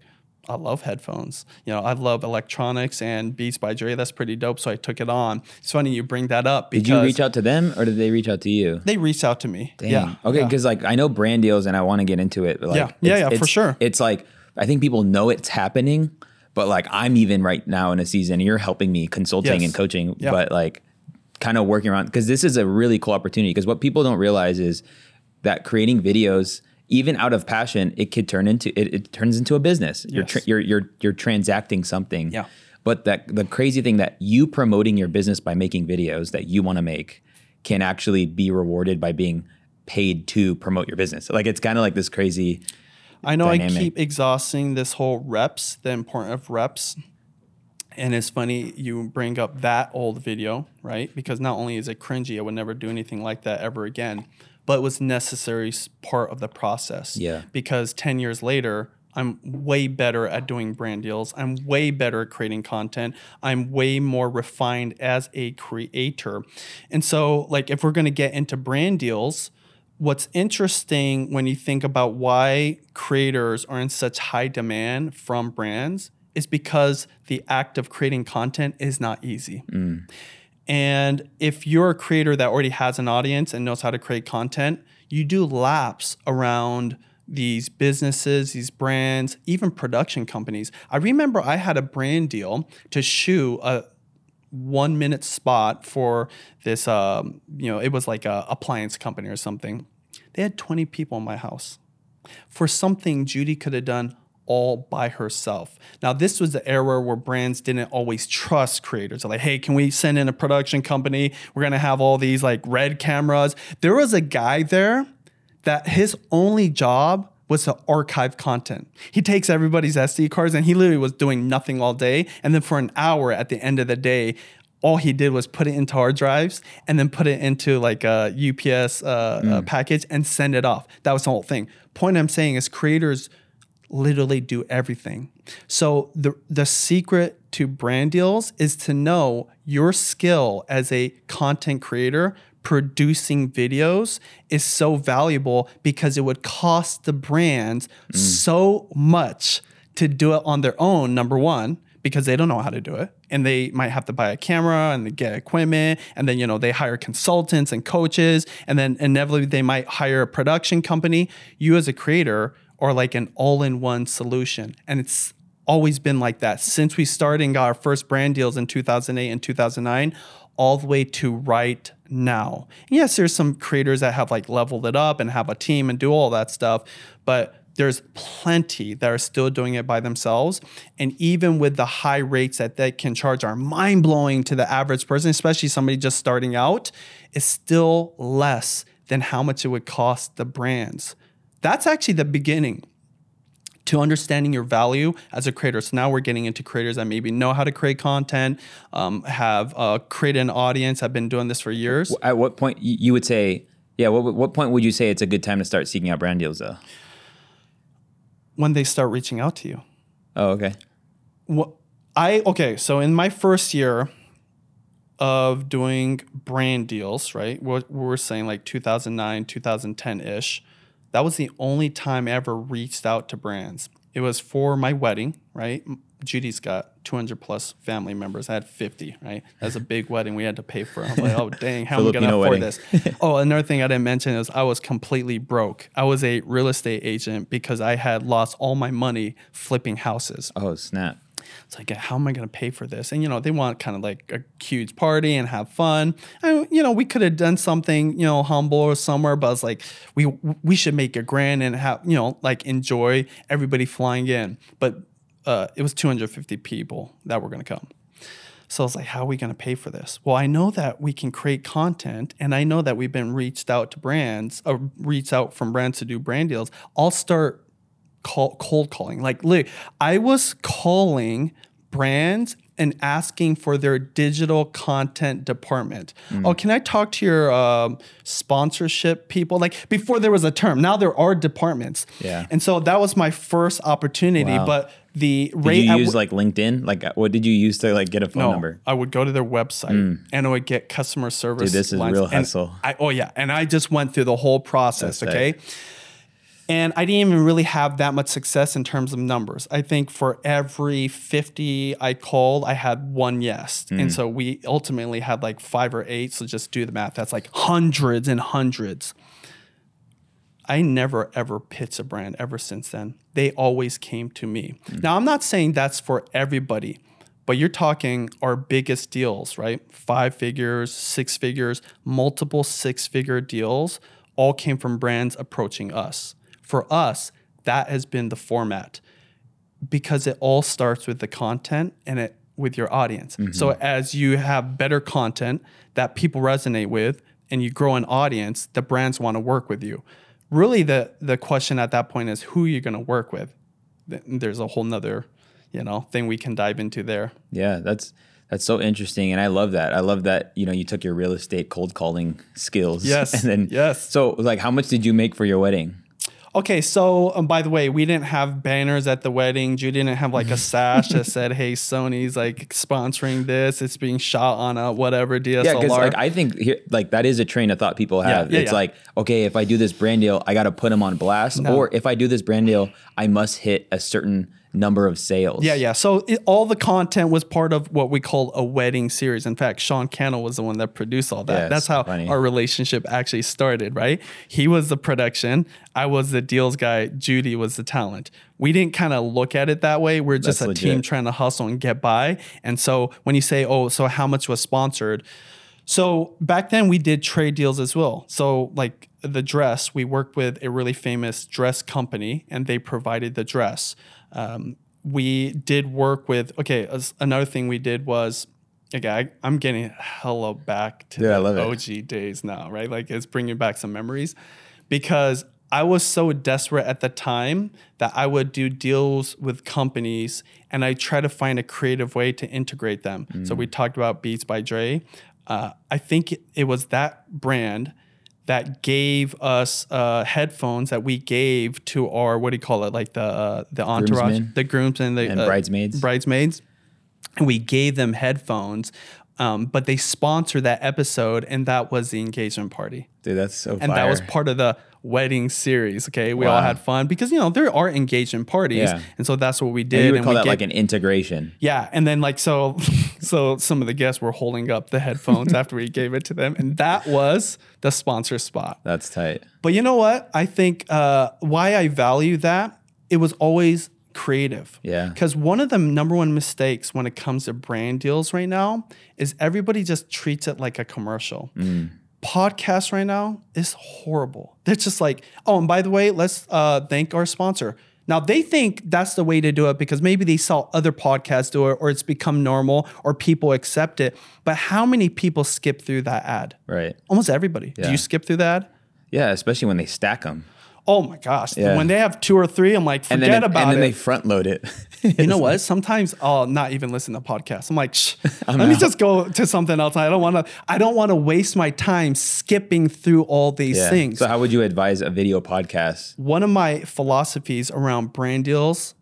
I love headphones. You know, I love electronics and Beats by Dre. That's pretty dope. So I took it on. It's funny you bring that up because Did you reach out to them or did they reach out to you? they reached out to me. Dang. Yeah. Okay, yeah. because like I know brand deals and I want to get into it. But like, Yeah. Yeah, it's- yeah, for sure. It's like I think people know it's happening, but like I'm even right now in a season. You're helping me consulting Yes. and coaching, Yeah. but like kind of working around because this is a really cool opportunity. Because what people don't realize is that creating videos, even out of passion, it could turn into it, it turns into a business. You're, tra- you're you're you're transacting something. Yeah. But that the crazy thing that you promoting your business by making videos that you want to make can actually be rewarded by being paid to promote your business. Like it's kind of like this crazy. I know I keep exhausting this whole reps, the importance of reps. And it's funny you bring up that old video, right? Because not only is it cringy, I would never do anything like that ever again, but it was necessary part of the process. Yeah. Because 10 years later, I'm way better at doing brand deals. I'm way better at creating content. I'm way more refined as a creator. And so, like, if we're going to get into brand deals, what's interesting when you think about why creators are in such high demand from brands is because the act of creating content is not easy. Mm. And if you're a creator that already has an audience and knows how to create content, you do laps around these businesses, these brands, even production companies. I remember I had a brand deal to shoot a one minute spot for this, um, you know, it was like a appliance company or something. They had 20 people in my house for something Judy could have done all by herself. Now, this was the era where brands didn't always trust creators. They're like, hey, can we send in a production company? We're gonna have all these like red cameras. There was a guy there that his only job was to archive content. He takes everybody's SD cards and he literally was doing nothing all day. And then for an hour at the end of the day, all he did was put it into hard drives and then put it into like a UPS uh, uh, package and send it off. That was the whole thing. Point I'm saying is creators literally do everything. So the the secret to brand deals is to know your skill as a content creator producing videos is so valuable because it would cost the brands mm. so much to do it on their own number 1 because they don't know how to do it. And they might have to buy a camera and they get equipment and then you know they hire consultants and coaches. And then inevitably they might hire a production company. You as a creator are like an all-in-one solution and it's always been like that since we started and got our first brand deals in 2008 and 2009 all the way to right now yes there's some creators that have like leveled it up and have a team and do all that stuff but there's plenty that are still doing it by themselves. And even with the high rates that they can charge are mind blowing to the average person, especially somebody just starting out, it's still less than how much it would cost the brands. That's actually the beginning to understanding your value as a creator. So now we're getting into creators that maybe know how to create content, um, have uh, created an audience, have been doing this for years. At what point you would say, yeah, what, what point would you say it's a good time to start seeking out brand deals though? When they start reaching out to you. Oh, okay. What I okay, so in my first year of doing brand deals, right? What we're saying like 2009, 2010 ish. That was the only time I ever reached out to brands. It was for my wedding, right? Judy's got 200 plus family members. I had 50, right? That's a big wedding we had to pay for. I'm like, oh, dang, how am I going to afford this? oh, another thing I didn't mention is I was completely broke. I was a real estate agent because I had lost all my money flipping houses. Oh, snap. It's like, how am I going to pay for this? And you know, they want kind of like a huge party and have fun. And you know, we could have done something, you know, humble or somewhere, but it's like we we should make a grand and have you know, like enjoy everybody flying in. But uh, it was 250 people that were going to come. So I was like, how are we going to pay for this? Well, I know that we can create content, and I know that we've been reached out to brands, or reached out from brands to do brand deals. I'll start call, cold calling. Like, look, I was calling brands and asking for their digital content department. Oh, can I talk to your um, sponsorship people? Like before there was a term, now there are departments. Yeah. And so that was my first opportunity. Wow. But the Did rate you use wh- like LinkedIn? Like, uh, what did you use to like get a phone no, number? I would go to their website and I would get customer service. Dude, this is lines. real hustle. I, oh yeah, and I just went through the whole process. That's okay. And I didn't even really have that much success in terms of numbers. I think for every 50 I called, I had one yes. Hmm. And so we ultimately had like five or eight. So just do the math. That's like hundreds and hundreds. I never ever pitched a brand ever since then. They always came to me. Now, I'm not saying that's for everybody, but you're talking our biggest deals, right? Five figures, six figures, multiple six figure deals all came from brands approaching us. For us, that has been the format because it all starts with the content and it with your audience. Mm-hmm. So as you have better content that people resonate with and you grow an audience, the brands want to work with you. Really the the question at that point is who you're going to work with. There's a whole nother, you know, thing we can dive into there. Yeah, that's that's so interesting, and I love that. I love that you know you took your real estate cold calling skills. Yes, and then yes. So like, how much did you make for your wedding? Okay, so um, by the way, we didn't have banners at the wedding. Judy didn't have like a sash that said, "Hey, Sony's like sponsoring this. It's being shot on a whatever DSLR." Yeah, because like I think here, like that is a train of thought people have. yeah, it's yeah. like okay, if I do this brand deal, I got to put them on blast, or if I do this brand deal, I must hit a certain number of sales. Yeah, yeah. So it, all the content was part of what we call a wedding series. In fact, Sean Cannell was the one that produced all that. Yeah, That's how funny. our relationship actually started, right? He was the production, I was the deals guy, Judy was the talent. We didn't kind of look at it that way. We're just That's a team trying to hustle and get by. And so when you say, "Oh, so how much was sponsored?" So back then we did trade deals as well. So like the dress, we worked with a really famous dress company, and they provided the dress. Um, we did work with. Okay, another thing we did was. Okay, I, I'm getting hella back to Yeah, the love it. OG days now, right? Like it's bringing back some memories, because I was so desperate at the time that I would do deals with companies and I try to find a creative way to integrate them. So we talked about Beats by Dre. Uh, I think it was that brand that gave us uh, headphones that we gave to our what do you call it? Like the uh, the entourage? Groomsmen? the groomsmen the And uh, bridesmaids? bridesmaids. And we gave them headphones um, but they sponsored that episode and that was the engagement party. Dude, that's so and that was part of the wedding series okay we all had fun because you know there are engagement parties Yeah. and so that's what we And did you would and call that gave- like an integration. yeah, and then like so, so some of the guests were holding up the headphones after we gave it to them, and that was the sponsor spot. That's tight. But you know what? I think uh, why I value that it was always creative. Yeah. Because one of the number one mistakes when it comes to brand deals right now is everybody just treats it like a commercial. Podcast right now is horrible. They're just like, oh, and by the way, let's uh, thank our sponsor. Now they think that's the way to do it because maybe they saw other podcasts do it or it's become normal or people accept it. But how many people skip through that ad? Right. Almost everybody. Do you skip through that? Yeah, especially when they stack them. Oh my gosh. Yeah. When they have two or three, I'm like, And forget then, about it. and then it. they front load it. you know what? Sometimes I'll not even listen to podcasts. I'm like, Shh, let me just go to something else. I don't want to. I don't want to waste my time skipping through all these Yeah. things. So how would you advise a video podcast? One of my philosophies around brand deals,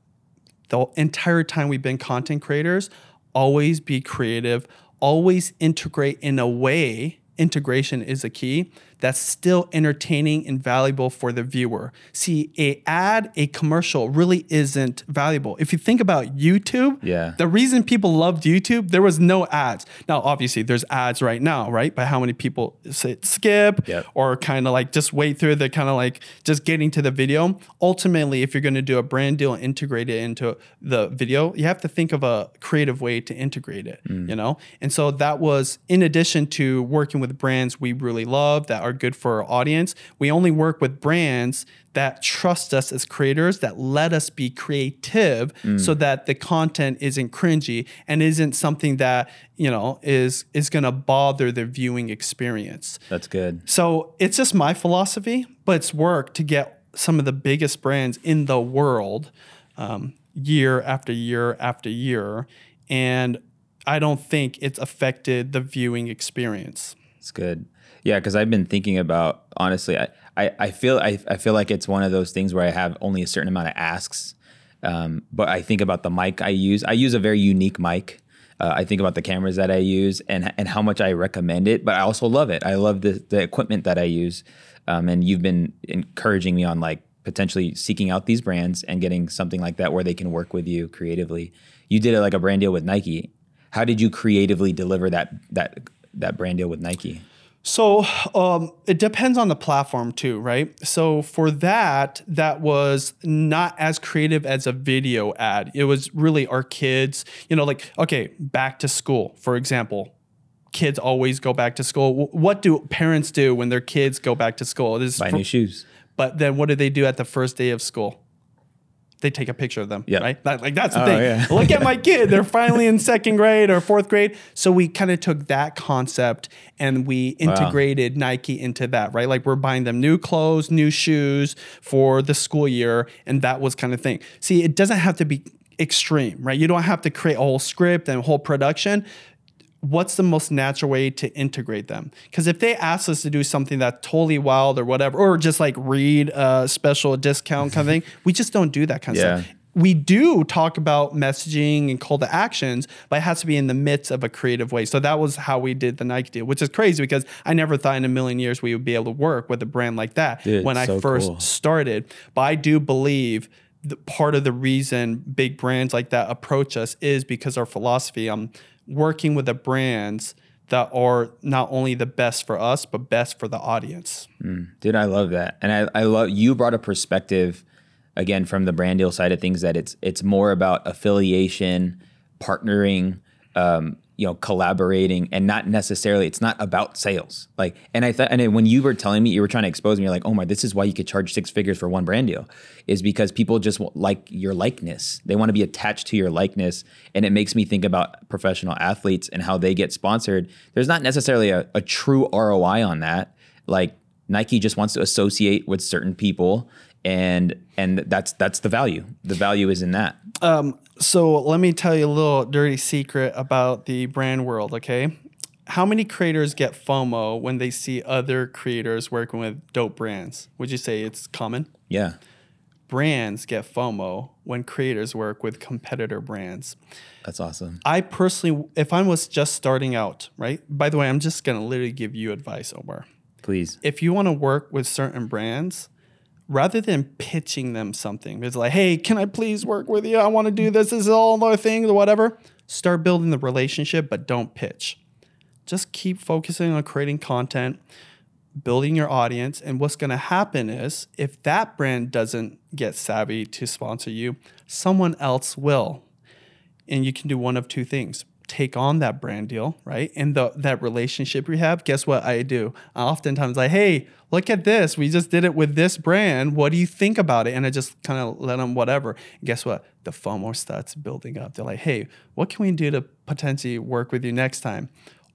the entire time we've been content creators, always be creative, always integrate in a way. Integration is a key that's still entertaining and valuable for the viewer. See, a ad, a commercial really isn't valuable. If you think about YouTube, Yeah. the reason people loved YouTube, there was no ads. Now, obviously, there's ads right now, right? But how many people say skip Yep. or kind of like just wait through the kind of like just getting to the video? Ultimately, if you're going to do a brand deal and integrate it into the video, you have to think of a creative way to integrate it, mm. you know? And so that was in addition to working with brands we really love that are good for our audience, we only work with brands that trust us as creators, that let us be creative so that the content isn't cringy and isn't something that, you know, is is gonna bother the viewing experience. That's good. So it's just my philosophy, but it's work to get some of the biggest brands in the world um, year after year after year. And I don't think it's affected the viewing experience. It's good. Yeah, because I've been thinking about honestly, I, I, I feel I, I feel like it's one of those things where I have only a certain amount of asks. Um, but I think about the mic I use. I use a very unique mic. Uh, I think about the cameras that I use and and how much I recommend it. But I also love it. I love the the equipment that I use. Um, and you've been encouraging me on like potentially seeking out these brands and getting something like that where they can work with you creatively. You did it like a brand deal with Nike. How did you creatively deliver that that that brand deal with Nike? So um, it depends on the platform too, right? So for that, that was not as creative as a video ad. It was really our kids, you know, like, okay, back to school, for example. Kids always go back to school. What do parents do when their kids go back to school? This is Buy for- new shoes. but then what do they do at the first day of school? They take a picture of them, Yeah. right? That- like that's the Oh, thing. yeah. Look at my kid; they're finally in second grade or fourth grade. So we kind of took that concept and we integrated Nike into that, right? Like we're buying them new clothes, new shoes for the school year, and that was kind of thing. See, it doesn't have to be extreme, right? You don't have to create a whole script and a whole production what's the most natural way to integrate them? Because if they ask us to do something that's totally wild or whatever, or just like read a special discount kind of thing, we just don't do that kind of Yeah. stuff. We do talk about messaging and call to actions, but it has to be in the midst of a creative way. So that was how we did the Nike deal, which is crazy because I never thought in a million years we would be able to work with a brand like that Dude, when I first cool. started. But I do believe the, part of the reason big brands like that approach us is because our philosophy. I'm working with the brands that are not only the best for us, but best for the audience. Dude, I love that. And I, I love you brought a perspective again from the brand deal side of things that it's it's more about affiliation, partnering, um, you know, collaborating, and not necessarily it's not about sales. Like, and I thought, and when you were telling me, you were trying to expose me, you're like, oh my, this is why you could charge six figures for one brand deal, is because people just like your likeness. They want to be attached to your likeness, and it makes me think about professional athletes and how they get sponsored. There's not necessarily a, a true ROI on that. Like Nike just wants to associate with certain people and and that's that's the value. The value is in that. Um, so let me tell you a little dirty secret about the brand world, okay? How many creators get FOMO when they see other creators working with dope brands? Would you say it's common? Yeah. Brands get FOMO when creators work with competitor brands. That's awesome. I personally, if I was just starting out, right? By the way, I'm just gonna literally give you advice, Omar. Please. If you want to work with certain brands, rather than pitching them something, it's like, hey, can I please work with you? I want to do this. This is all my thing, or whatever. Start building the relationship, but don't pitch. Just keep focusing on creating content, building your audience. And what's going to happen is if that brand doesn't get savvy to sponsor you, someone else will. And you can do one of two things take on that brand deal, right? And the that relationship we have, guess what I do? I oftentimes like, hey, look at this. We just did it with this brand. What do you think about it? And I just kind of let them whatever. And guess what? The FOMO starts building up. They're like, hey, what can we do to potentially work with you next time?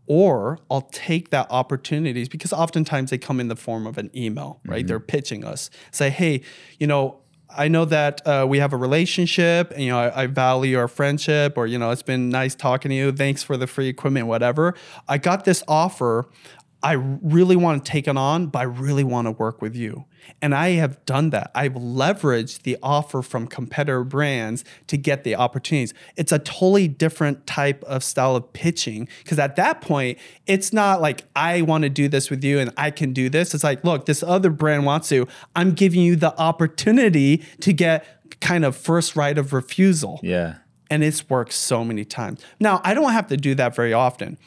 Or I'll take that opportunities because oftentimes they come in the form of an email, right? Mm-hmm. They're pitching us. Say, hey, you know, I know that uh, we have a relationship, and you know I, I, value our friendship, or you know it's been nice talking to you. Thanks for the free equipment, whatever. I got this offer. I really want to take it on, but I really want to work with you. And I have done that. I've leveraged the offer from competitor brands to get the opportunities. It's a totally different type of style of pitching because at that point, it's not like I want to do this with you and I can do this. It's like, look, this other brand wants to. I'm giving you the opportunity to get kind of first right of refusal. Yeah. And it's worked so many times. Now, I don't have to do that very often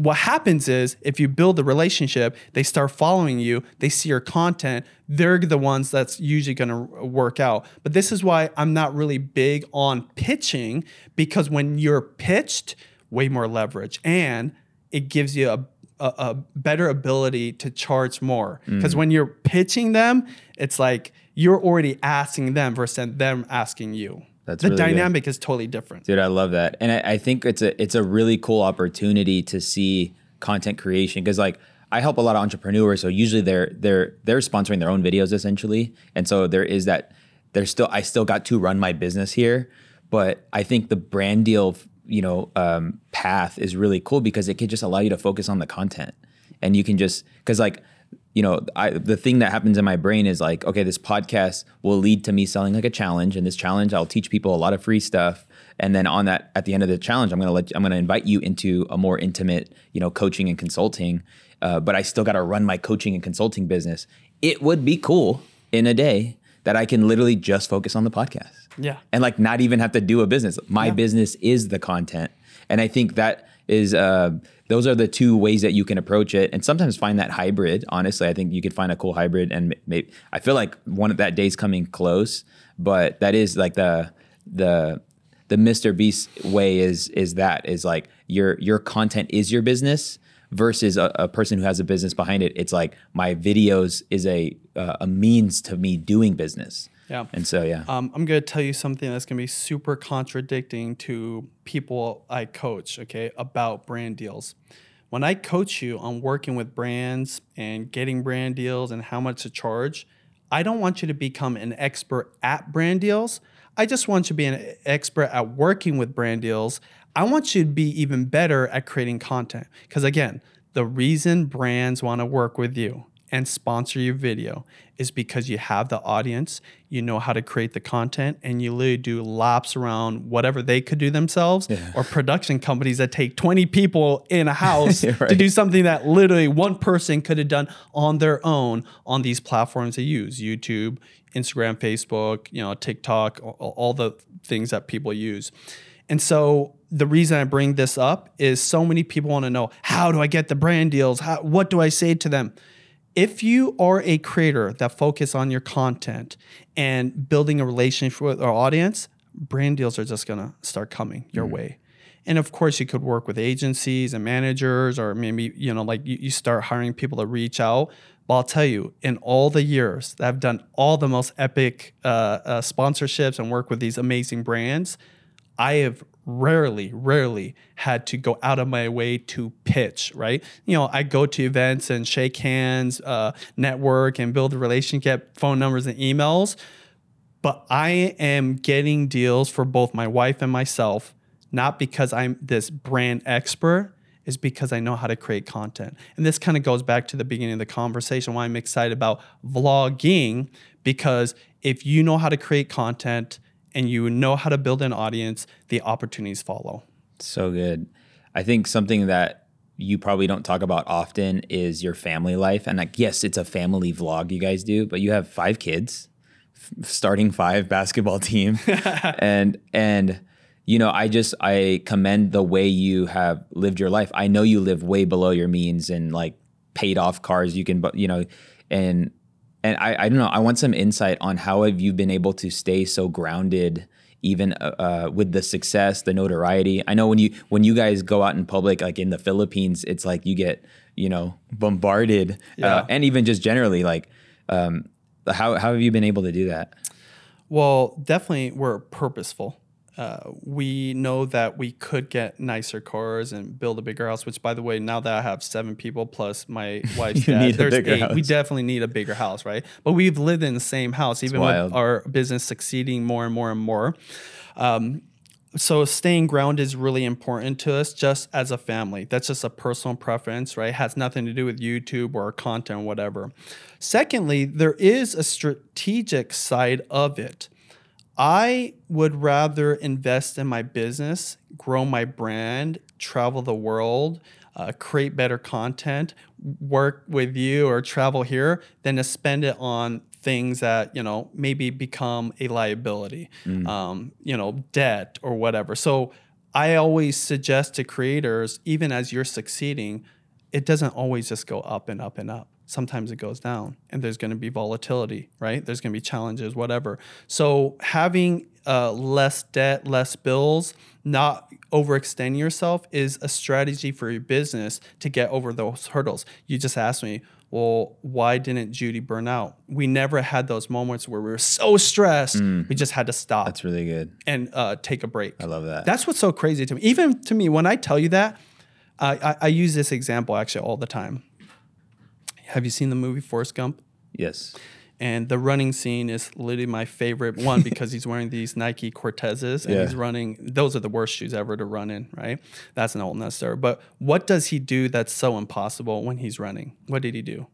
what happens is if you build a relationship, they start following you, they see your content, they're the ones that's usually going to work out. But this is why I'm not really big on pitching because when you're pitched, way more leverage and it gives you a a, a better ability to charge more because mm. when you're pitching them, it's like you're already asking them versus them asking you. That's the really dynamic good. is totally different. Dude, I love that. And I, I, think it's a it's a really cool opportunity to see content creation because like I help a lot of entrepreneurs, so usually they're they're they're sponsoring their own videos essentially, and so there is that. There's still I still got to run my business here, but I think the brand deal you know um, path is really cool because it can just allow you to focus on the content, and you can just because like you know, I, the thing that happens in my brain is like, okay, this podcast will lead to me selling like a challenge, and this challenge I'll teach people a lot of free stuff, and then on that, at the end of the challenge, I'm gonna let I'm gonna invite you into a more intimate, you know, coaching and consulting. Uh, but I still got to run my coaching and consulting business. It would be cool in a day that I can literally just focus on the podcast. Yeah, and like not even have to do a business. My yeah. business is the content, and I think that is. Uh, those are the two ways that you can approach it and sometimes find that hybrid. Honestly i think you could find a cool hybrid and maybe i feel like one of that day's coming close but that is like the the the mr beast way is is that is like your your content is your business versus a, a, person who has a business behind it. It's like my videos is a uh, a means to me doing business yeah. And so, yeah. Um, I'm going to tell you something that's going to be super contradicting to people I coach, okay, about brand deals. When I coach you on working with brands and getting brand deals and how much to charge, I don't want you to become an expert at brand deals. I just want you to be an expert at working with brand deals. I want you to be even better at creating content. Because again, the reason brands want to work with you and sponsor your video is because you have the audience, you know how to create the content, and you literally do laps around whatever they could do themselves, yeah. or production companies that take 20 people in a house right. to do something that literally one person could have done on their own on these platforms they use YouTube, Instagram, Facebook, you know, TikTok, all, the things that people use. And so the reason I bring this up is so many people want to know how do I get the brand deals? How, what do I say to them? If you are a creator that focus on your content and building a relationship with our audience, brand deals are just gonna start coming your mm way. And of course, you could work with agencies and managers, or maybe you know, like you, you start hiring people to reach out. But I'll tell you, in all the years that I've done all the most epic uh, uh, sponsorships and work with these amazing brands, I have rarely, rarely had to go out of my way to pitch, right? You know, I go to events and shake hands, uh, network, and build a relationship, get phone numbers and emails. But I am getting deals for both my wife and myself, not because I'm this brand expert, is because I know how to create content. And this kind of goes back to the beginning of the conversation why I'm excited about vlogging, because if you know how to create content and you know how to build an audience, the opportunities follow. So good. I think something that you probably don't talk about often is your family life. And like, yes, it's a family vlog you guys do, but you have five kids, f- starting five basketball team, and and you know, I just I commend the way you have lived your life. I know you live way below your means and like paid off cars you can, but you know, and and I I don't know. I want some insight on how have you been able to stay so grounded even uh, uh, with the success, the notoriety. I know when you when you guys go out in public, like in the Philippines, it's like you get you know bombarded, Yeah. uh, and even just generally, like um, how how have you been able to do that? Well, definitely we're purposeful. Uh, we know that we could get nicer cars and build a bigger house. Which, by the way, now that I have seven people plus my wife's dad, there's eight. We definitely need a bigger house, right? But we've lived in the same house, even with our business succeeding more and more and more. Um, so staying grounded is really important to us just as a family that's just a personal preference right has nothing to do with youtube or content or whatever secondly there is a strategic side of it i would rather invest in my business grow my brand travel the world uh, create better content work with you or travel here than to spend it on things that you know maybe become a liability um, you know debt or whatever. So i always suggest to creators even as you're succeeding it doesn't always just go up and up and up sometimes it goes down and there's going to be volatility right there's going to be challenges whatever so having uh, less debt less bills not overextending yourself is a strategy for your business to get over those hurdles you just asked me well, why didn't Judy burn out? We never had those moments where we were so stressed, we just had to stop That's really good. and uh, take a break. I love that. That's what's so crazy to me. Even to me, when I tell you that, I, I, I use this example actually all the time. Have you seen the movie Forrest Gump? yes. And the running scene is literally my favorite one because he's wearing these Nike Cortezes and Yeah. he's running. Those are the worst shoes ever to run in, right? That's an old nut. But what does he do that's so impossible when he's running? What did he do?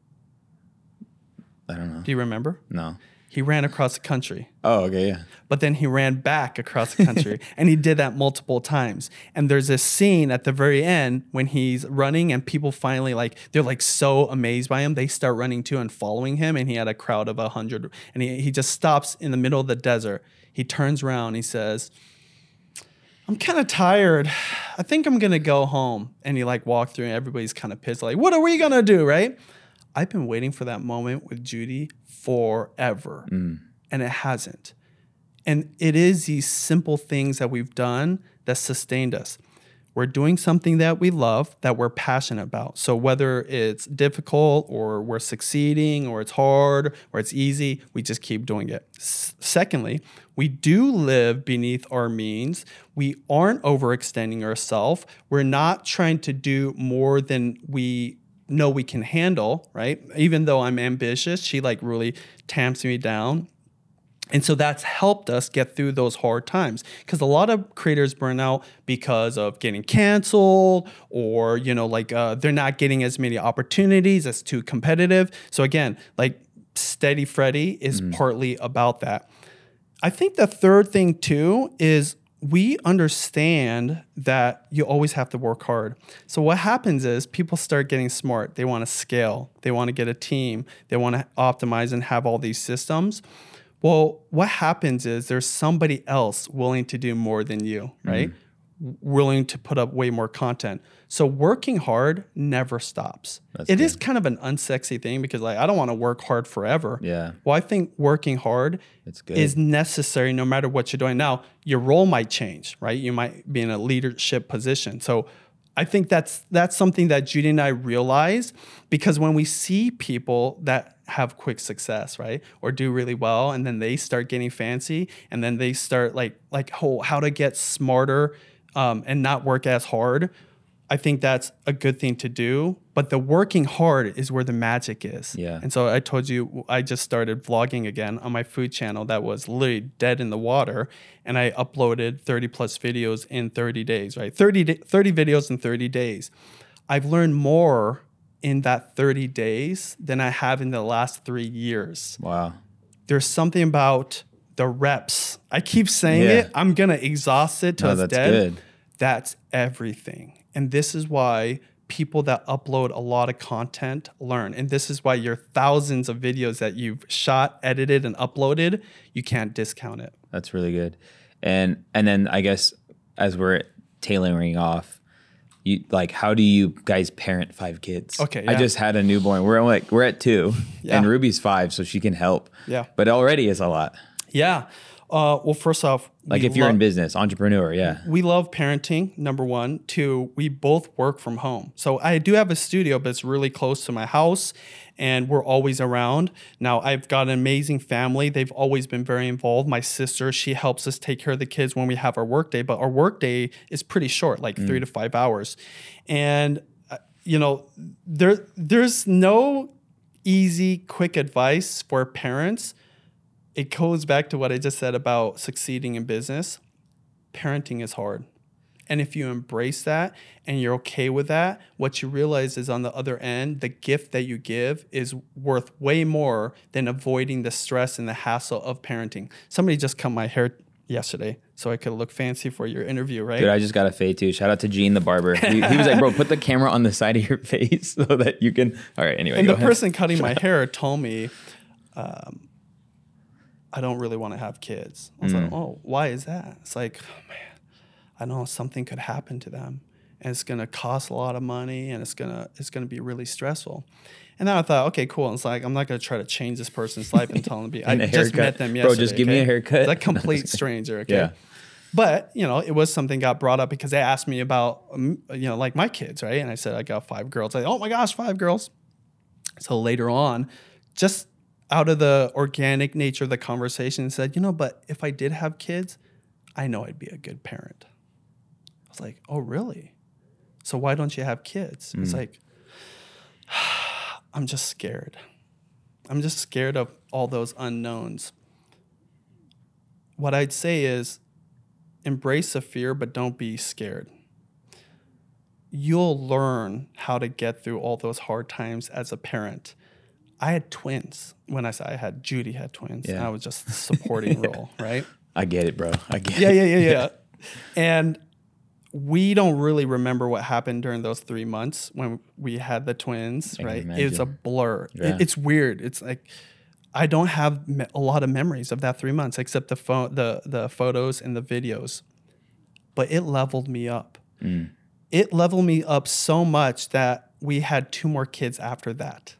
I don't know. Do you remember? No. He ran across the country. Oh, okay, yeah. but then he ran back across the country and he did that multiple times. And there's this scene at the very end when he's running and people finally like they're like so amazed by him. They start running too and following him and he had a crowd of a hundred and he, he just stops in the middle of the desert. He turns around he says i'm kind of tired. I think i'm gonna go home. And he like walked through and everybody's kind of pissed like what are we gonna do? Right? I've been waiting for that moment with judy forever mm. and it hasn't and it is these simple things that we've done that sustained us. We're doing something that we love, that we're passionate about. So whether it's difficult or we're succeeding or it's hard or it's easy, we just keep doing it. S- secondly, we do live beneath our means. We aren't overextending ourselves. We're not trying to do more than we know we can handle, right? Even though I'm ambitious, she like really tamps me down. And so that's helped us get through those hard times because a lot of creators burn out because of getting canceled or, you know, like uh, they're not getting as many opportunities, it's too competitive. So again, like Steady Freddy is partly about that. I think the third thing too is we understand that you always have to work hard. So what happens is people start getting smart. They want to scale. They want to get a team. They want to optimize and have all these systems. Well, what happens is there's somebody else willing to do more than you, right? Mm-hmm. Willing to put up way more content. So working hard never stops. That's It is kind of an unsexy thing because like I don't want to work hard forever. Yeah. Well, I think working hard good. is necessary no matter what you're doing. Now, your role might change, right? You might be in a leadership position. So I think that's that's something that Judy and I realize because when we see people that have quick success, right? Or do really well and then they start getting fancy and then they start like like oh, how to get smarter um, and not work as hard. I think that's a good thing to do, but the working hard is where the magic is. Yeah. And so I told you I just started vlogging again on my food channel that was literally dead in the water and I uploaded 30 plus videos in 30 days, right? 30 30 videos in 30 days. I've learned more in that 30 days than I have in the last 3 years Wow. there's something about the reps. I keep saying Yeah. it. I'm gonna exhaust it till No, it's that's dead. good. That's everything. And this is why people that upload a lot of content learn. And this is why your thousands of videos that you've shot, edited, and uploaded, you can't discount it. That's really good. And and then I guess as we're tailoring off, you like how do you guys parent five kids? Okay, I just had a newborn. We're like we're at two, Yeah. and Ruby's five, so she can help. Yeah. but already is a lot. Yeah. Uh, well, first off, Like if you're in business, entrepreneur, yeah. we love parenting number one. Two we both work from home. So i do have a studio but it's really close to my house and we're always around. Now i've got an amazing family. They've always been very involved. My sister she helps us take care of the kids when we have our work day but our work day is pretty short like three to five hours. And uh, you know there there's no easy quick advice for parents it goes back to what i just said about succeeding in business parenting is hard. And if you embrace that and you're okay with that, what you realize is on the other end, the gift that you give is worth way more than avoiding the stress and the hassle of parenting. Somebody just cut my hair yesterday so I could look fancy for your interview, right? Dude, I just got a fade too. Shout out to Gene the barber. He, he was like, "Bro, put the camera on the side of your face so that you can." All right. Anyway, and the ahead. person cutting my hair told me, um, I don't really want to have kids. I was Mm. like, oh, why is that? It's like, oh, man, I know something could happen to them, and it's gonna cost a lot of money, and it's gonna it's gonna be really stressful. And then I thought, okay, cool. And it's like I'm not gonna try to change this person's life and tell them to be. I just met them Bro, yesterday. just give me a haircut. A complete stranger. Okay. Yeah. But you know, it was something got brought up because they asked me about um, you know like my kids, right? And I said I got five girls. Like, oh my gosh, five girls. So later on, just out of the organic nature of the conversation, said, you know, but if I did have kids, I know I'd be a good parent. I was like, oh really? So why don't you have kids? It's mm. like, I'm just scared. I'm just scared of all those unknowns. What I'd say is embrace the fear, but don't be scared. You'll learn how to get through all those hard times as a parent. I had twins when I said I had Judy had twins. Yeah. I was just the supporting role, right? I get it, bro. I get yeah, it. yeah, yeah, yeah. And we don't really remember what happened during those three months when we had the twins, can right? It's a blur. It- Yeah. it's weird. It's like I don't have me- a lot of memories of that three months except the phone, the the photos and the videos. But it leveled me up. Mm. It leveled me up so much that we had two more kids after that.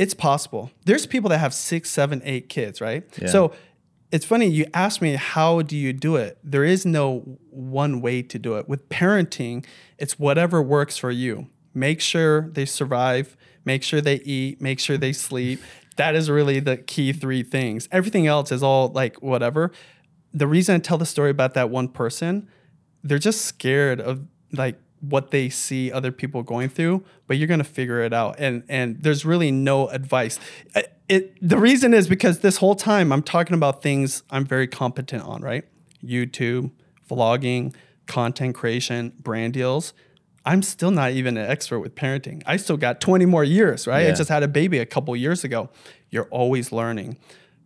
It's possible. There's people that have six, seven, eight kids, right? Yeah. So it's funny you asked me how do you do it there is no one way to do it with parenting it's whatever works for you make sure they survive make sure they eat make sure they sleep that is really the key three things everything else is all like whatever the reason i tell the story about that one person they're just scared of like what they see other people going through but you're going to figure it out. And and there's really no advice. I- it the reason is because this whole time i'm talking about things i'm very competent on right? Youtube vlogging content creation brand deals. I'm still not even an expert with parenting. I still got 20 more years right? I just had a baby a couple years ago. You're always learning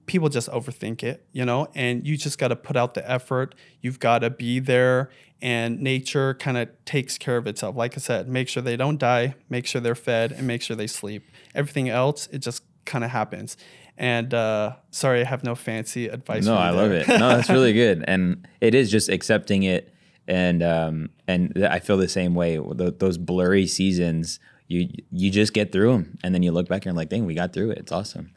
people just overthink it, you know, and you just got to put out the effort. You've got to be there, and nature kind of takes care of itself. Like I said, make sure they don't die, make sure they're fed, and make sure they sleep. Everything else, it just kind of happens. And uh, sorry, I have no fancy advice. No, I love it. No, that's really good, and it is just accepting it, and um, and I feel the same way. Th- those blurry seasons, you you just get through them, and then you look back and you're like, dang, we got through it. It's awesome,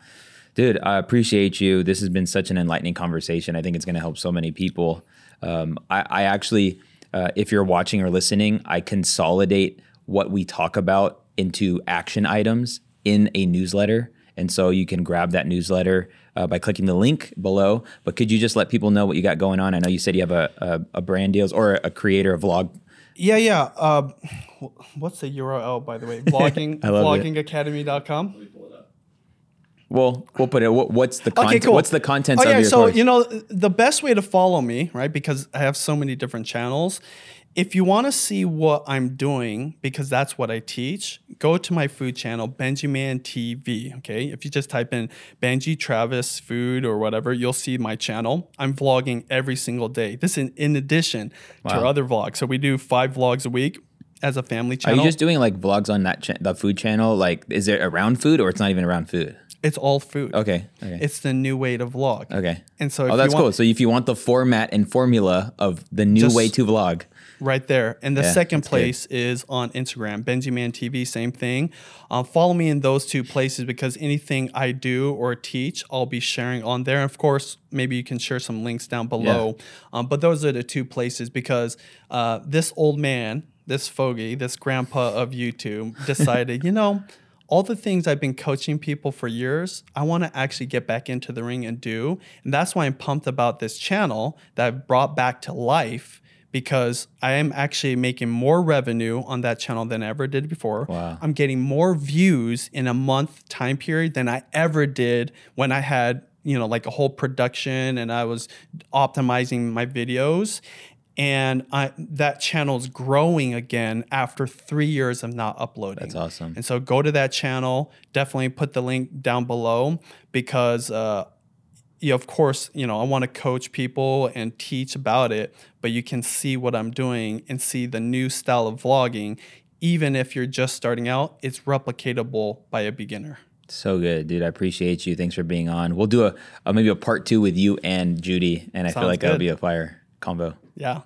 dude. I appreciate you. This has been such an enlightening conversation. I think it's going to help so many people. Um, I, I actually, uh, if you're watching or listening, I consolidate what we talk about into action items in a newsletter. And so you can grab that newsletter uh, by clicking the link below. But could you just let people know what you got going on? I know you said you have a, a, a brand deals or a creator, a vlog. Yeah, yeah. Uh, what's the URL, by the way? Vlogging, I love it. vloggingacademy.com. Well, we'll put it. what- What's the Okay, content? cool. What's the contents oh, of yeah, your so course? you know the best way to follow me, right? Because I have so many different channels. If you want to see what I'm doing, because that's what I teach, go to my food channel, BenjiMan TV. Okay, if you just type in Benji Travis Food or whatever, you'll see my channel. I'm vlogging every single day. This is in addition to our other vlogs. So we do five vlogs a week as a family channel. Are you just doing like vlogs on that cha- the food channel? Like, is it around food or it's not even around food? It's all food. Okay. Okay. It's the new way to vlog. okay. And so if oh, you that's want- cool. So if you want the format and formula of the new way to vlog, Right there. And the Yeah, second that's good. place is on Instagram, BenjiMan TV, same thing. Um, follow me in those two places because anything I do or teach, I'll be sharing on there. Of course, maybe you can share some links down below. Um, but those are the two places because uh, this old man, this fogey, this grandpa of YouTube decided, you know, all the things I've been coaching people for years, I want to actually get back into the ring and do. And that's why I'm pumped about this channel that I've brought back to life because I am actually making more revenue on that channel than I ever did before. Wow. I'm getting more views in a month time period than I ever did when I had, you know, like a whole production and I was optimizing my videos. And I, that channel's growing again after three years of not uploading. That's awesome. And so go to that channel. Definitely put the link down below because, uh, yeah, of course, you know, I want to coach people and teach about it, but you can see what I'm doing and see the new style of vlogging. Even if you're just starting out, it's replicatable by a beginner. so good, dude. I appreciate you. Thanks for being on. We'll do a, a maybe a part two with you and Judy, and I feel Sounds like that'll be a fire combo. Yeah.